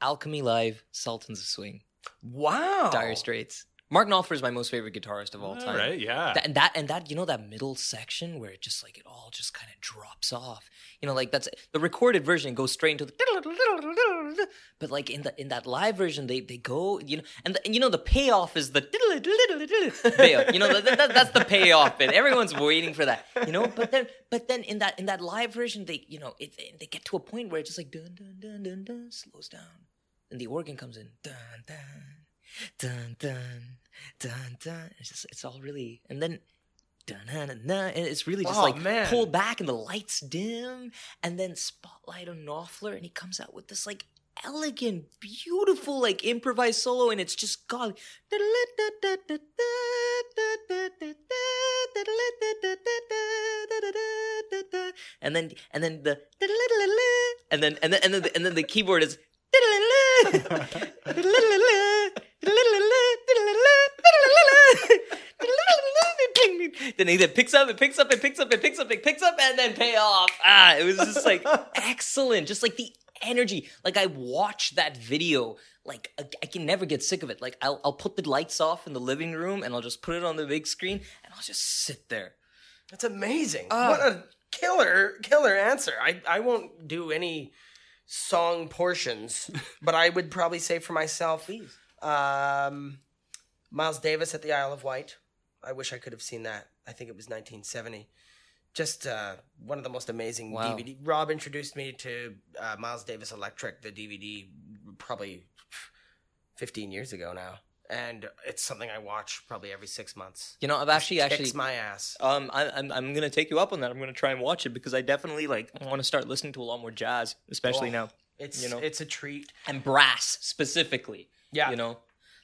Speaker 3: Alchemy Live, Sultans of Swing,
Speaker 2: Wow.
Speaker 3: Dire Straits. Mark Knopfler is my most favorite guitarist of all time.
Speaker 1: right, yeah.
Speaker 3: That, and that and that you know that middle section where it just like it all just kind of drops off. You know, like that's the recorded version goes straight into the. But like in the in that live version, they they go you know and, the, and you know the payoff is the payoff. You know that, that, that's the payoff and Everyone's waiting for that. You know, but then but then in that in that live version, they you know it, they get to a point where it just like dun dun dun dun dun slows down, and the organ comes in dun dun dun dun dun dun. It's just it's all really and then dun dun dun, dun and it's really just
Speaker 2: Oh,
Speaker 3: like
Speaker 2: man.
Speaker 3: pulled back and the lights dim and then spotlight on Knopfler and he comes out with this like elegant, beautiful like improvised solo and it's just God. And then and then the and then and then and then the, and then the keyboard is then he then picks up, it picks up, it picks up, it picks up, it picks up, and then pay off. Ah, it was just like excellent. Just like the energy. Like I watch that video, like I, can never get sick of it. Like I'll I'll put the lights off in the living room and I'll just put it on the big screen and I'll just sit there.
Speaker 2: That's amazing.
Speaker 3: Ah.
Speaker 2: what a killer, killer answer. I, I won't do any song portions, but I would probably say for myself,
Speaker 3: Please.
Speaker 2: um, Miles Davis at the Isle of Wight. I wish I could have seen that. I think it was 1970. Just uh, one of the most amazing
Speaker 3: Wow.
Speaker 2: DVD. Rob introduced me to uh, Miles Davis Electric, the DVD, probably 15 years ago now. And it's something I watch probably every six months.
Speaker 3: You know, I've actually
Speaker 2: Kicks
Speaker 3: actually
Speaker 2: my ass.
Speaker 3: Um, I, I'm I'm gonna take you up on that. I'm gonna try and watch it because I definitely like want to start listening to a lot more jazz, especially
Speaker 2: Oh.
Speaker 3: now
Speaker 2: It's
Speaker 3: you know.
Speaker 2: it's a treat.
Speaker 3: and brass specifically.
Speaker 2: Yeah.
Speaker 3: you know,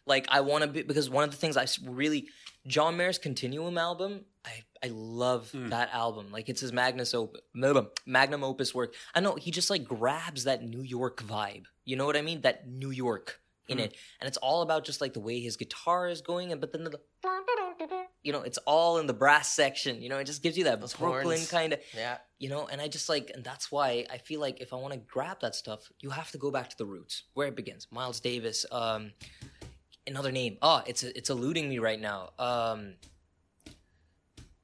Speaker 3: like I want to be because one of the things I really John Mayer's Continuum album. I I love that album. Like it's his magnus opus, magnum opus work. I know he just like grabs that New York vibe. You know what I mean? That New York in it, and it's all about just like the way his guitar is going, and but then the you know, it's all in the brass section. You know, it just gives you that Brooklyn kind of
Speaker 2: Yeah.
Speaker 3: you know and i just like and that's why i feel like if i want to grab that stuff you have to go back to the roots where it begins miles davis um another name. Oh it's it's eluding me right now. Um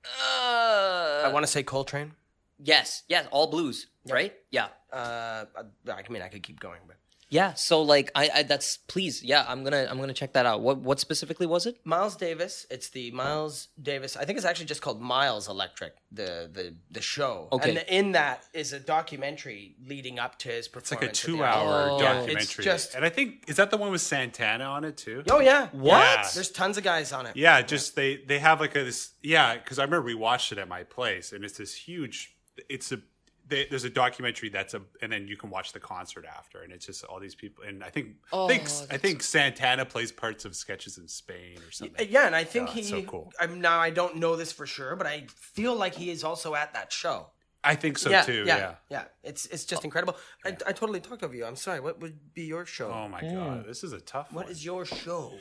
Speaker 3: uh,
Speaker 2: I want to say Coltrane.
Speaker 3: yes yes all blues right? Yeah.
Speaker 2: Uh, I mean, I could keep going, but
Speaker 3: yeah so like I, I that's please yeah i'm gonna i'm gonna check that out what what specifically was it
Speaker 2: Miles Davis. It's the Miles Davis. I think it's actually just called Miles Electric. The the the show.
Speaker 3: Okay.
Speaker 2: And in that is a documentary leading up to his performance.
Speaker 1: It's like a two-hour
Speaker 3: Oh.
Speaker 1: documentary,
Speaker 2: It's just-
Speaker 1: and I think is that the one with Santana on it too.
Speaker 2: Oh yeah.
Speaker 3: What?
Speaker 1: Yeah.
Speaker 2: There's tons of guys on it.
Speaker 1: Yeah, just they they have like a this yeah because I remember we watched it at my place and it's this huge it's a they, there's a documentary that's a and then you can watch the concert after and it's just all these people and I think I think
Speaker 3: Oh,
Speaker 1: I think Santana plays parts of sketches in Spain or something.
Speaker 2: Yeah, and I think
Speaker 1: Yeah,
Speaker 2: he.
Speaker 1: so cool.
Speaker 2: I'm now. I don't know this for sure, but I feel like he is also at that show.
Speaker 1: I think so
Speaker 2: yeah,
Speaker 1: too.
Speaker 2: yeah,
Speaker 1: Yeah.
Speaker 2: yeah. It's it's just incredible. I, I totally talked over you. I'm sorry. What would be your show?
Speaker 1: Oh my hmm. god, this is a tough
Speaker 2: what
Speaker 1: one.
Speaker 2: is your show?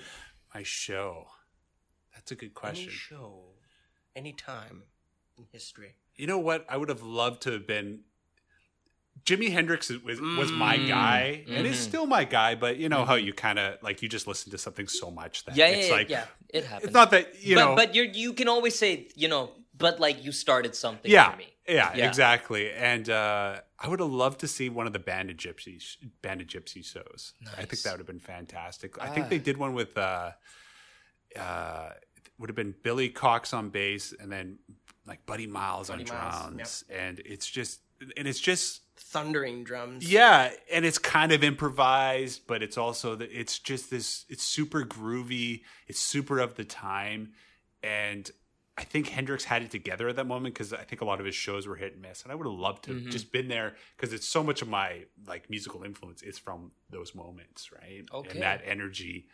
Speaker 1: my show? That's a good
Speaker 2: Any
Speaker 1: question.
Speaker 2: show, any time in history.
Speaker 1: You know what? I would have loved to have been. Jimi Hendrix was, was my
Speaker 2: Mm.
Speaker 1: guy, and
Speaker 2: Mm-hmm.
Speaker 1: is still my guy. But you know how you kind of like you just listen to something so much that
Speaker 3: yeah
Speaker 1: it's
Speaker 3: yeah,
Speaker 1: like
Speaker 3: yeah it happens
Speaker 1: it's not that you
Speaker 3: but
Speaker 1: know.
Speaker 3: but you you can always say you know but like you started something
Speaker 1: yeah,
Speaker 3: for me
Speaker 1: yeah,
Speaker 3: Yeah.
Speaker 1: exactly. And uh, I would have loved to see one of the Band of Gypsys, Banded Gypsy shows. I think that would have been fantastic. I think they did one with. Uh, uh, would have been Billy Cox on bass, and then like Buddy Miles
Speaker 2: Buddy
Speaker 1: on drums, and it's just and it's just
Speaker 2: Thundering drums.
Speaker 1: Yeah, and it's kind of improvised, but it's also that it's just this. It's super groovy. It's super of the time, and I think Hendrix had it together at that moment because I think a lot of his shows were hit and miss, and I would have loved to have just been there because it's so much of my like musical influence is from those moments, right?
Speaker 3: Okay.
Speaker 1: And that energy,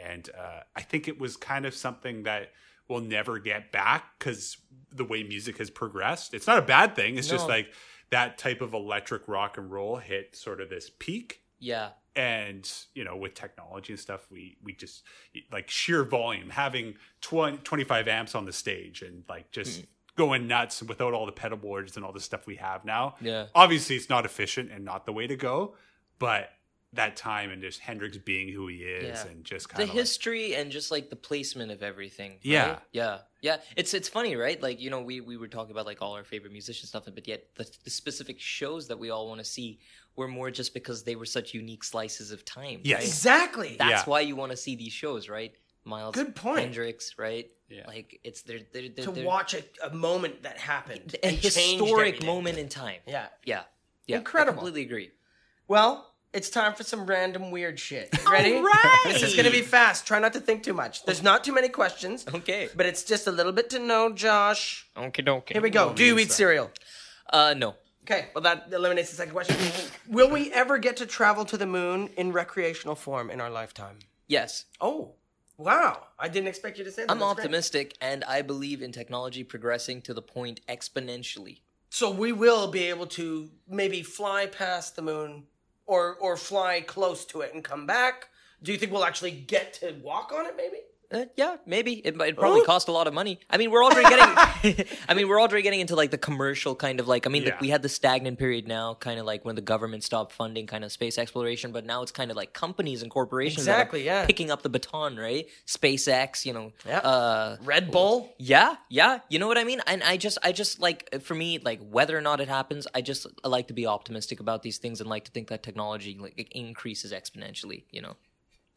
Speaker 1: and uh, I think it was kind of something that we'll never get back because the way music has progressed. It's not a bad thing. It's just like that type of electric rock and roll hit sort of this peak
Speaker 3: Yeah.
Speaker 1: and you know with technology and stuff we we just like sheer volume having 20, 25 amps on the stage and like just
Speaker 3: Hmm.
Speaker 1: going nuts without all the pedal boards and all the stuff we have now
Speaker 3: Yeah.
Speaker 1: obviously it's not efficient and not the way to go but that time and just hendrix being who he is
Speaker 3: Yeah.
Speaker 1: and just
Speaker 3: the
Speaker 1: kind of
Speaker 3: history and just like the placement of everything. right?
Speaker 1: Yeah.
Speaker 3: yeah, yeah. It's it's funny, right? Like you know, we we were talking about like all our favorite musician stuff, but yet the, the specific shows that we all want to see were more just because they were such unique slices of time.
Speaker 1: Yes.
Speaker 3: right?
Speaker 2: Exactly.
Speaker 3: That's
Speaker 1: Yeah.
Speaker 3: why you want to see these shows, right? Miles,
Speaker 2: Good point.
Speaker 3: Hendrix, right?
Speaker 1: Yeah.
Speaker 3: Like it's they're, they're, they're,
Speaker 2: to
Speaker 3: they're-
Speaker 2: watch a, a moment that happened,
Speaker 3: a historic moment in time.
Speaker 2: Yeah.
Speaker 3: yeah, yeah.
Speaker 2: Incredible.
Speaker 3: I completely agree.
Speaker 2: Well, it's time for some random weird shit. Ready?
Speaker 3: right.
Speaker 2: This is gonna be fast. Try not to think too much. There's not too many questions.
Speaker 3: Okay.
Speaker 2: But it's just a little bit to know, Josh.
Speaker 3: Okay, okay.
Speaker 2: Here we go. Do you eat cereal?
Speaker 3: Uh, no.
Speaker 2: Okay, well that eliminates the second question. Will we ever get to travel to the moon in recreational form in our lifetime?
Speaker 3: Yes.
Speaker 2: Oh, wow! I didn't expect you to say that.
Speaker 3: I'm
Speaker 2: That's great.
Speaker 3: optimistic, and I believe in technology progressing to the point exponentially.
Speaker 2: So we will be able to maybe fly past the moon, or or fly close to it and come back. Do you think we'll actually get to walk on it? Maybe.
Speaker 3: Uh, yeah, maybe it might probably
Speaker 2: Oh.
Speaker 3: cost a lot of money. I mean, we're already getting. I mean, we're already getting into like the commercial kind of like. I mean,
Speaker 1: Yeah.
Speaker 3: like, we had the stagnant period now, kind of like when the government stopped funding kind of space exploration, but now it's kind of like companies and corporations
Speaker 2: Exactly, yeah.
Speaker 3: picking up the baton, right? SpaceX, you know,
Speaker 2: Yeah.
Speaker 3: uh,
Speaker 2: Red Bull.
Speaker 3: Yeah, yeah, you know what I mean. And I just, I just like for me, like whether or not it happens, I just I like to be optimistic about these things and like to think that technology like it increases exponentially. You know,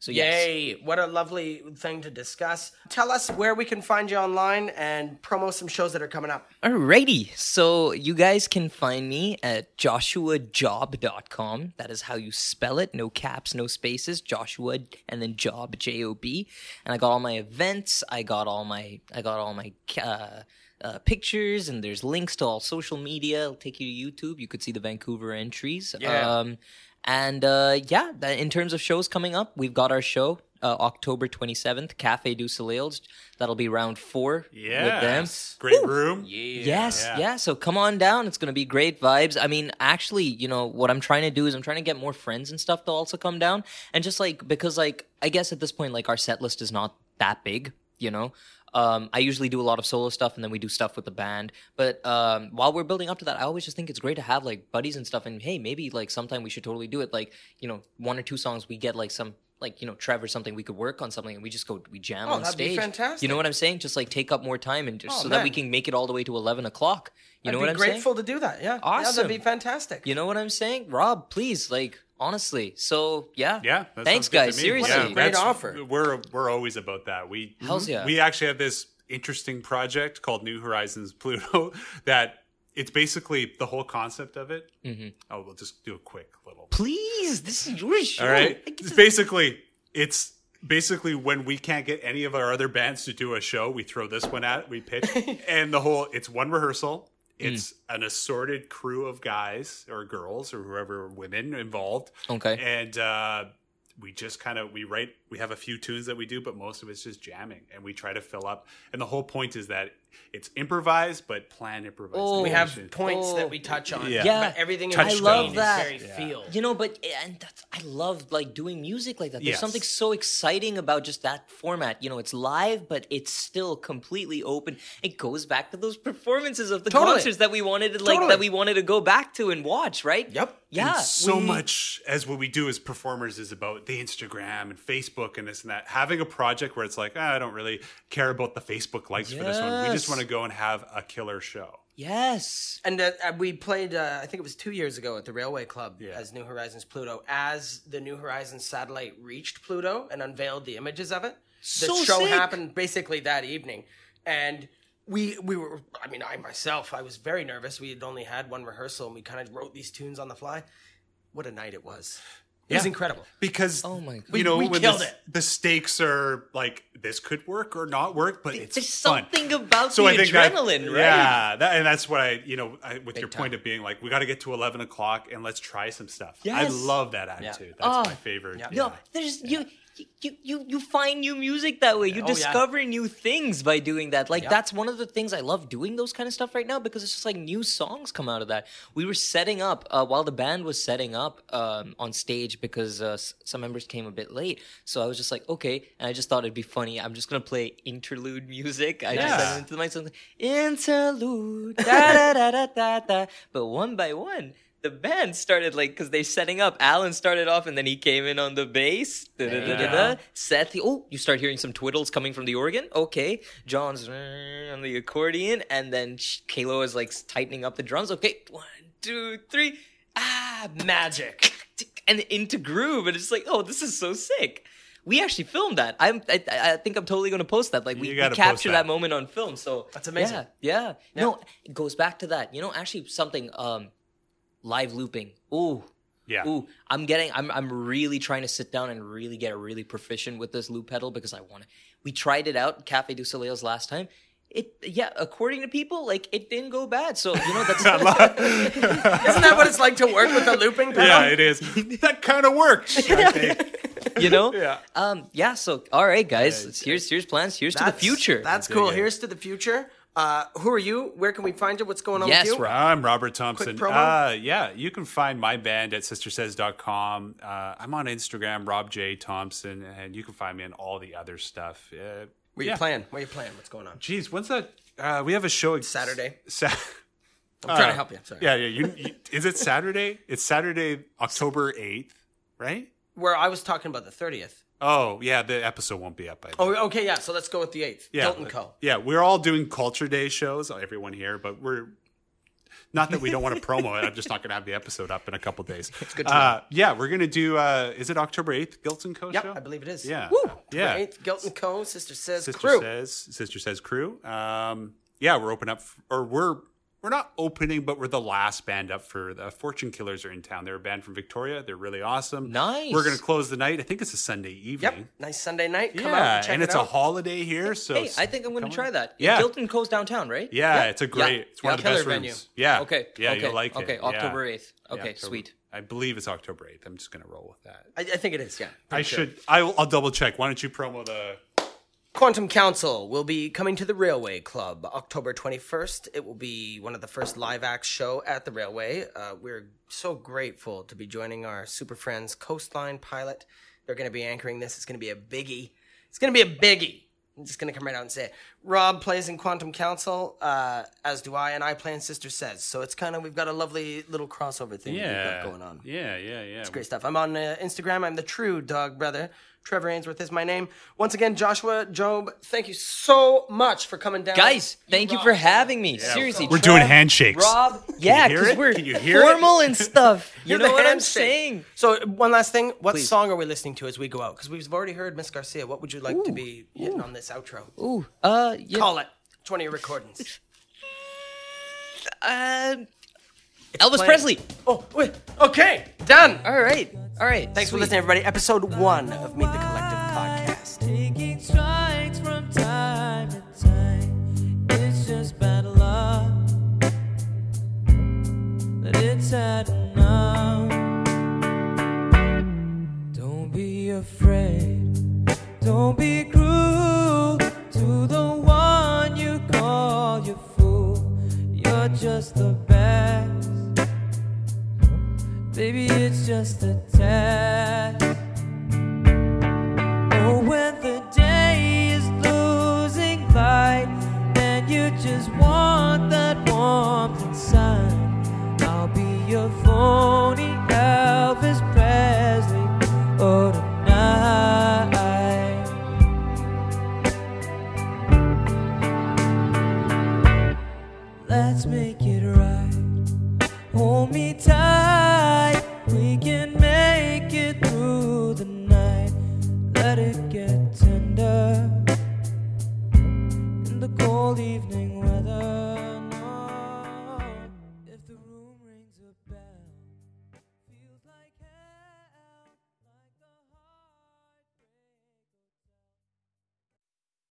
Speaker 3: so yes.
Speaker 2: Yay! What a lovely thing to discuss. Tell us where we can find you online and promo some shows that are coming up.
Speaker 3: Alrighty, so you guys can find me at joshuajob.com. That is how you spell it. No caps, no spaces. Joshua and then job, J O B. And I got all my events. I got all my, I got all my uh, uh, pictures, and there's links to all social media. It'll take you to YouTube. You could see the Vancouver entries.
Speaker 2: Yeah.
Speaker 3: Um, and uh, yeah, that, in terms of shows coming up, we've got our show. Uh, October 27th, Cafe Deux Soleils. That'll be round four
Speaker 1: yeah
Speaker 3: with them.
Speaker 1: great room
Speaker 3: Yes,
Speaker 1: Yeah.
Speaker 3: yeah. So come on down. It's gonna be great vibes. I mean, actually, you know what I'm trying to do is I'm trying to get more friends and stuff to also come down, and just like because like I guess at this point like our set list is not that big, you know. Um, I usually do a lot of solo stuff, and then we do stuff with the band. But um, while we're building up to that, I always just think it's great to have like buddies and stuff. And hey, maybe like sometime we should totally do it. Like you know, one or two songs we get like some like you know Trevor something we could work on something, and we just go we jam
Speaker 2: Oh,
Speaker 3: on
Speaker 2: that'd be
Speaker 3: stage.
Speaker 2: fantastic.
Speaker 3: You know what I'm saying? Just like take up more time and just
Speaker 2: Oh,
Speaker 3: so that we can make it all the way to eleven o'clock. You
Speaker 2: I'd
Speaker 3: know what I'm saying?
Speaker 2: grateful to do that. Yeah, Yeah,
Speaker 3: Awesome.
Speaker 2: that'd be fantastic.
Speaker 3: You know what I'm saying, Rob? Please, like honestly. So yeah,
Speaker 1: Yeah. that
Speaker 3: Thanks,
Speaker 1: sounds good to
Speaker 3: guys. Seriously,
Speaker 2: What a great offer.
Speaker 1: We're we're always about that. We
Speaker 3: Hells yeah.
Speaker 1: we actually have this interesting project called New Horizons Pluto that it's basically the whole concept of it. Mm-hmm. Oh, we'll just do a quick little.
Speaker 3: please. This is your show.
Speaker 1: All right. It's basically it's basically when we can't get any of our other bands to do a show, we throw this one at, we pitch, and the whole it's one rehearsal. It's an assorted crew of guys or girls or whoever women involved.
Speaker 3: Okay.
Speaker 1: And uh, we just kind of we write. We have a few tunes that we do, but most of it's just jamming, and we try to fill up. And the whole point is that it's improvised, but planned improvised.
Speaker 3: Oh.
Speaker 2: we have oh. points
Speaker 3: Oh.
Speaker 2: that we touch on.
Speaker 1: Yeah.
Speaker 3: Yeah.
Speaker 2: everything in
Speaker 1: Touchstones.
Speaker 2: between
Speaker 3: I love that.
Speaker 2: is very feel.
Speaker 3: You know, but and that's, I love like doing music like that. There's
Speaker 1: Yes.
Speaker 3: something so exciting about just that format. You know, it's live, but it's still completely open. It goes back to those performances of the
Speaker 2: Totally.
Speaker 3: concerts that we wanted to like
Speaker 2: Totally.
Speaker 3: that we wanted to go back to and watch. Right?
Speaker 2: Yep.
Speaker 3: Yeah.
Speaker 1: And so
Speaker 3: we-
Speaker 1: much as what we do as performers is about the Instagram and Facebook and this and that. Having a project where it's like, ah, I don't really care about the Facebook likes for this one. We just want to go and have a killer show.
Speaker 3: Yes.
Speaker 2: And uh, uh, we played, uh, I think it was two years ago at the Railway Club
Speaker 1: Yeah.
Speaker 2: as New Horizons Pluto. As the New Horizons satellite reached Pluto and unveiled the images of it, the
Speaker 3: So
Speaker 2: show
Speaker 3: sick.
Speaker 2: happened basically that evening. And we we were, I mean, I myself, I was very nervous. We had only had one rehearsal and we kind of wrote these tunes on the fly. What a night it was. It was incredible.
Speaker 1: because
Speaker 3: Oh my God.
Speaker 1: you
Speaker 2: We-
Speaker 1: know
Speaker 2: we
Speaker 1: when
Speaker 2: killed
Speaker 1: the,
Speaker 2: it.
Speaker 1: the stakes are like this could work or not work, but it's
Speaker 3: There's
Speaker 1: fun.
Speaker 3: something about
Speaker 1: So
Speaker 3: the
Speaker 1: I think that-
Speaker 3: adrenaline, right?
Speaker 1: Yeah, that, and that's what I, you know, I, with your
Speaker 3: time.
Speaker 1: point of being like, we got to get to eleven o'clock and let's try some stuff.
Speaker 3: Yes.
Speaker 1: I love that attitude. That's
Speaker 3: Oh.
Speaker 1: my favorite.
Speaker 2: Yeah.
Speaker 1: Yeah.
Speaker 3: No, there's you. You, you you find new music that way. You
Speaker 2: Oh, yeah.
Speaker 3: discover new things by doing that. Like
Speaker 2: Yeah.
Speaker 3: that's one of the things I love doing those kind of stuff right now because it's just like new songs come out of that. We were setting up uh, while the band was setting up um, on stage because uh, some members came a bit late. So I was just like, okay, and I just thought it'd be funny. I'm just gonna play interlude music. I just
Speaker 1: Yeah.
Speaker 3: said it into the mic something interlude da da da da da da. But one by one. The band started like because they're setting up. Alan started off and then he came in on the bass. Da-da-da-da-da. Seth, oh, you start hearing some twiddles coming from the organ. Okay, John's on the accordion, and then Kalo is like tightening up the drums. Okay, one, two, three. Ah, magic, and into groove, and it's like, oh, this is so sick. We actually filmed that. I'm, I, I think I'm totally going to post that. Like we, we capture that.
Speaker 1: that.
Speaker 3: moment on film. So
Speaker 2: That's amazing.
Speaker 3: Yeah, yeah, No, it goes back to that. You know, actually something um, live looping. Ooh,
Speaker 1: Yeah.
Speaker 3: Ooh, I'm getting. I'm. I'm really trying to sit down and really get really proficient with this loop pedal because I want to. We tried it out, Cafe du Soleil's last time. It yeah, according to people, like it didn't go bad. So you know that's
Speaker 2: Isn't that what it's like to work with a looping pedal?
Speaker 1: Yeah, it is. that kind of works. I think.
Speaker 3: you know.
Speaker 1: Yeah.
Speaker 3: Um. Yeah. So all right, guys. here's here's plans. Here's to the future.
Speaker 2: That's cool. Here's to the future. Uh, who are you? Where can we find you? What's going on
Speaker 3: Yes,
Speaker 2: with you?
Speaker 3: Rob.
Speaker 1: I'm Robert Thompson.
Speaker 2: promo?
Speaker 1: Uh, yeah, you can find my band at sistersays.com. Uh, I'm on Instagram, Rob J. Thompson, and you can find me on all the other stuff. Uh,
Speaker 2: Where you
Speaker 1: yeah.
Speaker 2: playing? are you playing? What's going on?
Speaker 1: Geez, when's that? Uh, we have a show
Speaker 2: Saturday.
Speaker 1: Sa-
Speaker 2: I'm trying to help you. Sorry.
Speaker 1: yeah, yeah. You, you, is it Saturday? It's Saturday, October 8th, right?
Speaker 2: Where I was talking about the 30th.
Speaker 1: Oh, yeah, the episode won't be up by then.
Speaker 2: Oh, okay, yeah. So let's go with the 8th.
Speaker 1: yeah,
Speaker 2: Guilt & Co.
Speaker 1: Yeah, we're all doing Culture Day shows, everyone here, but we're not that we don't want to promo it. I'm just not going to have the episode up in a couple days. It's
Speaker 2: good to
Speaker 1: uh, Yeah, we're going to do. Uh, is it October 8th, Guilt & Co.
Speaker 2: Yep,
Speaker 1: show?
Speaker 2: I believe it is.
Speaker 1: Yeah.
Speaker 2: Woo!
Speaker 1: Yeah.
Speaker 2: 8th, Guilt & Co. Sister Says
Speaker 1: Sister
Speaker 2: Crew.
Speaker 1: says. Sister says crew. Um, yeah, we're open up, f- or we're we're not opening, but we're the last band up for the Fortune Killers are in town. They're a band from Victoria. They're really awesome.
Speaker 3: Nice.
Speaker 1: We're going to close the night. I think it's a Sunday evening.
Speaker 2: Yep. Nice Sunday night. Come
Speaker 1: Yeah,
Speaker 2: out. Check
Speaker 1: and
Speaker 2: it
Speaker 1: it's a holiday here, so
Speaker 3: Hey, I think I'm gonna try
Speaker 1: on.
Speaker 3: that.
Speaker 1: Yeah.
Speaker 3: Guilt & Co's downtown, right?
Speaker 1: Yeah, it's a great.
Speaker 3: Yeah.
Speaker 1: It's one of the
Speaker 2: Yeah.
Speaker 1: best
Speaker 2: Killer
Speaker 1: rooms.
Speaker 2: venue.
Speaker 1: Yeah.
Speaker 3: Okay.
Speaker 1: Yeah,
Speaker 3: okay.
Speaker 1: you'll like it.
Speaker 3: Okay.
Speaker 1: Yeah.
Speaker 3: October eighth.
Speaker 1: Yeah,
Speaker 3: Okay.
Speaker 1: October-
Speaker 3: Sweet.
Speaker 1: I believe it's October eighth. I'm just gonna roll with that.
Speaker 2: I, I think it is, yeah.
Speaker 1: I should. I'll, I'll double check. Why don't you promo the?
Speaker 2: Quantum Council will be coming to the Railway Club October 21st. It will be one of the first live act show at the Railway. Uh, we're so grateful to be joining our super friends Coastline Pilot. They're going to be anchoring this. It's going to be a biggie. It's going to be a biggie. I'm just going to come right out and say it. Rob plays in Quantum Council, uh, as do I, and I play in Sister Says. So it's kind of, we've got a lovely little crossover thing that we've got going on.
Speaker 1: Yeah, yeah, yeah.
Speaker 2: It's great stuff. I'm on uh, Instagram. I'm the true dog brother. Trevor Ainsworth is my name. Once again, Joshua Job, thank you so much for coming down.
Speaker 3: Guys, thank you for having me. Seriously,
Speaker 1: We're
Speaker 3: Trev,
Speaker 1: doing handshakes.
Speaker 3: Rob, yeah, because we're
Speaker 1: Can you hear it?
Speaker 3: formal and stuff. You know
Speaker 2: the
Speaker 3: what I'm saying?
Speaker 2: So, one last thing. What
Speaker 3: Please.
Speaker 2: song are we listening to as we go out? Because we've already heard Miss Garcia. What would you like to be hitting on this outro?
Speaker 3: Ooh, uh, yeah,
Speaker 2: Call it. 20 recordings.
Speaker 3: uh, Elvis
Speaker 2: playing.
Speaker 3: Presley.
Speaker 2: oh, wait. Okay. Done.
Speaker 3: All right, all right.
Speaker 2: Thanks for listening, everybody. Episode one of Meet the Collective podcast.
Speaker 4: Taking strikes from time to time. It's just bad luck that it's had enough. Don't be afraid. Don't be just the best. Baby, it's just a test.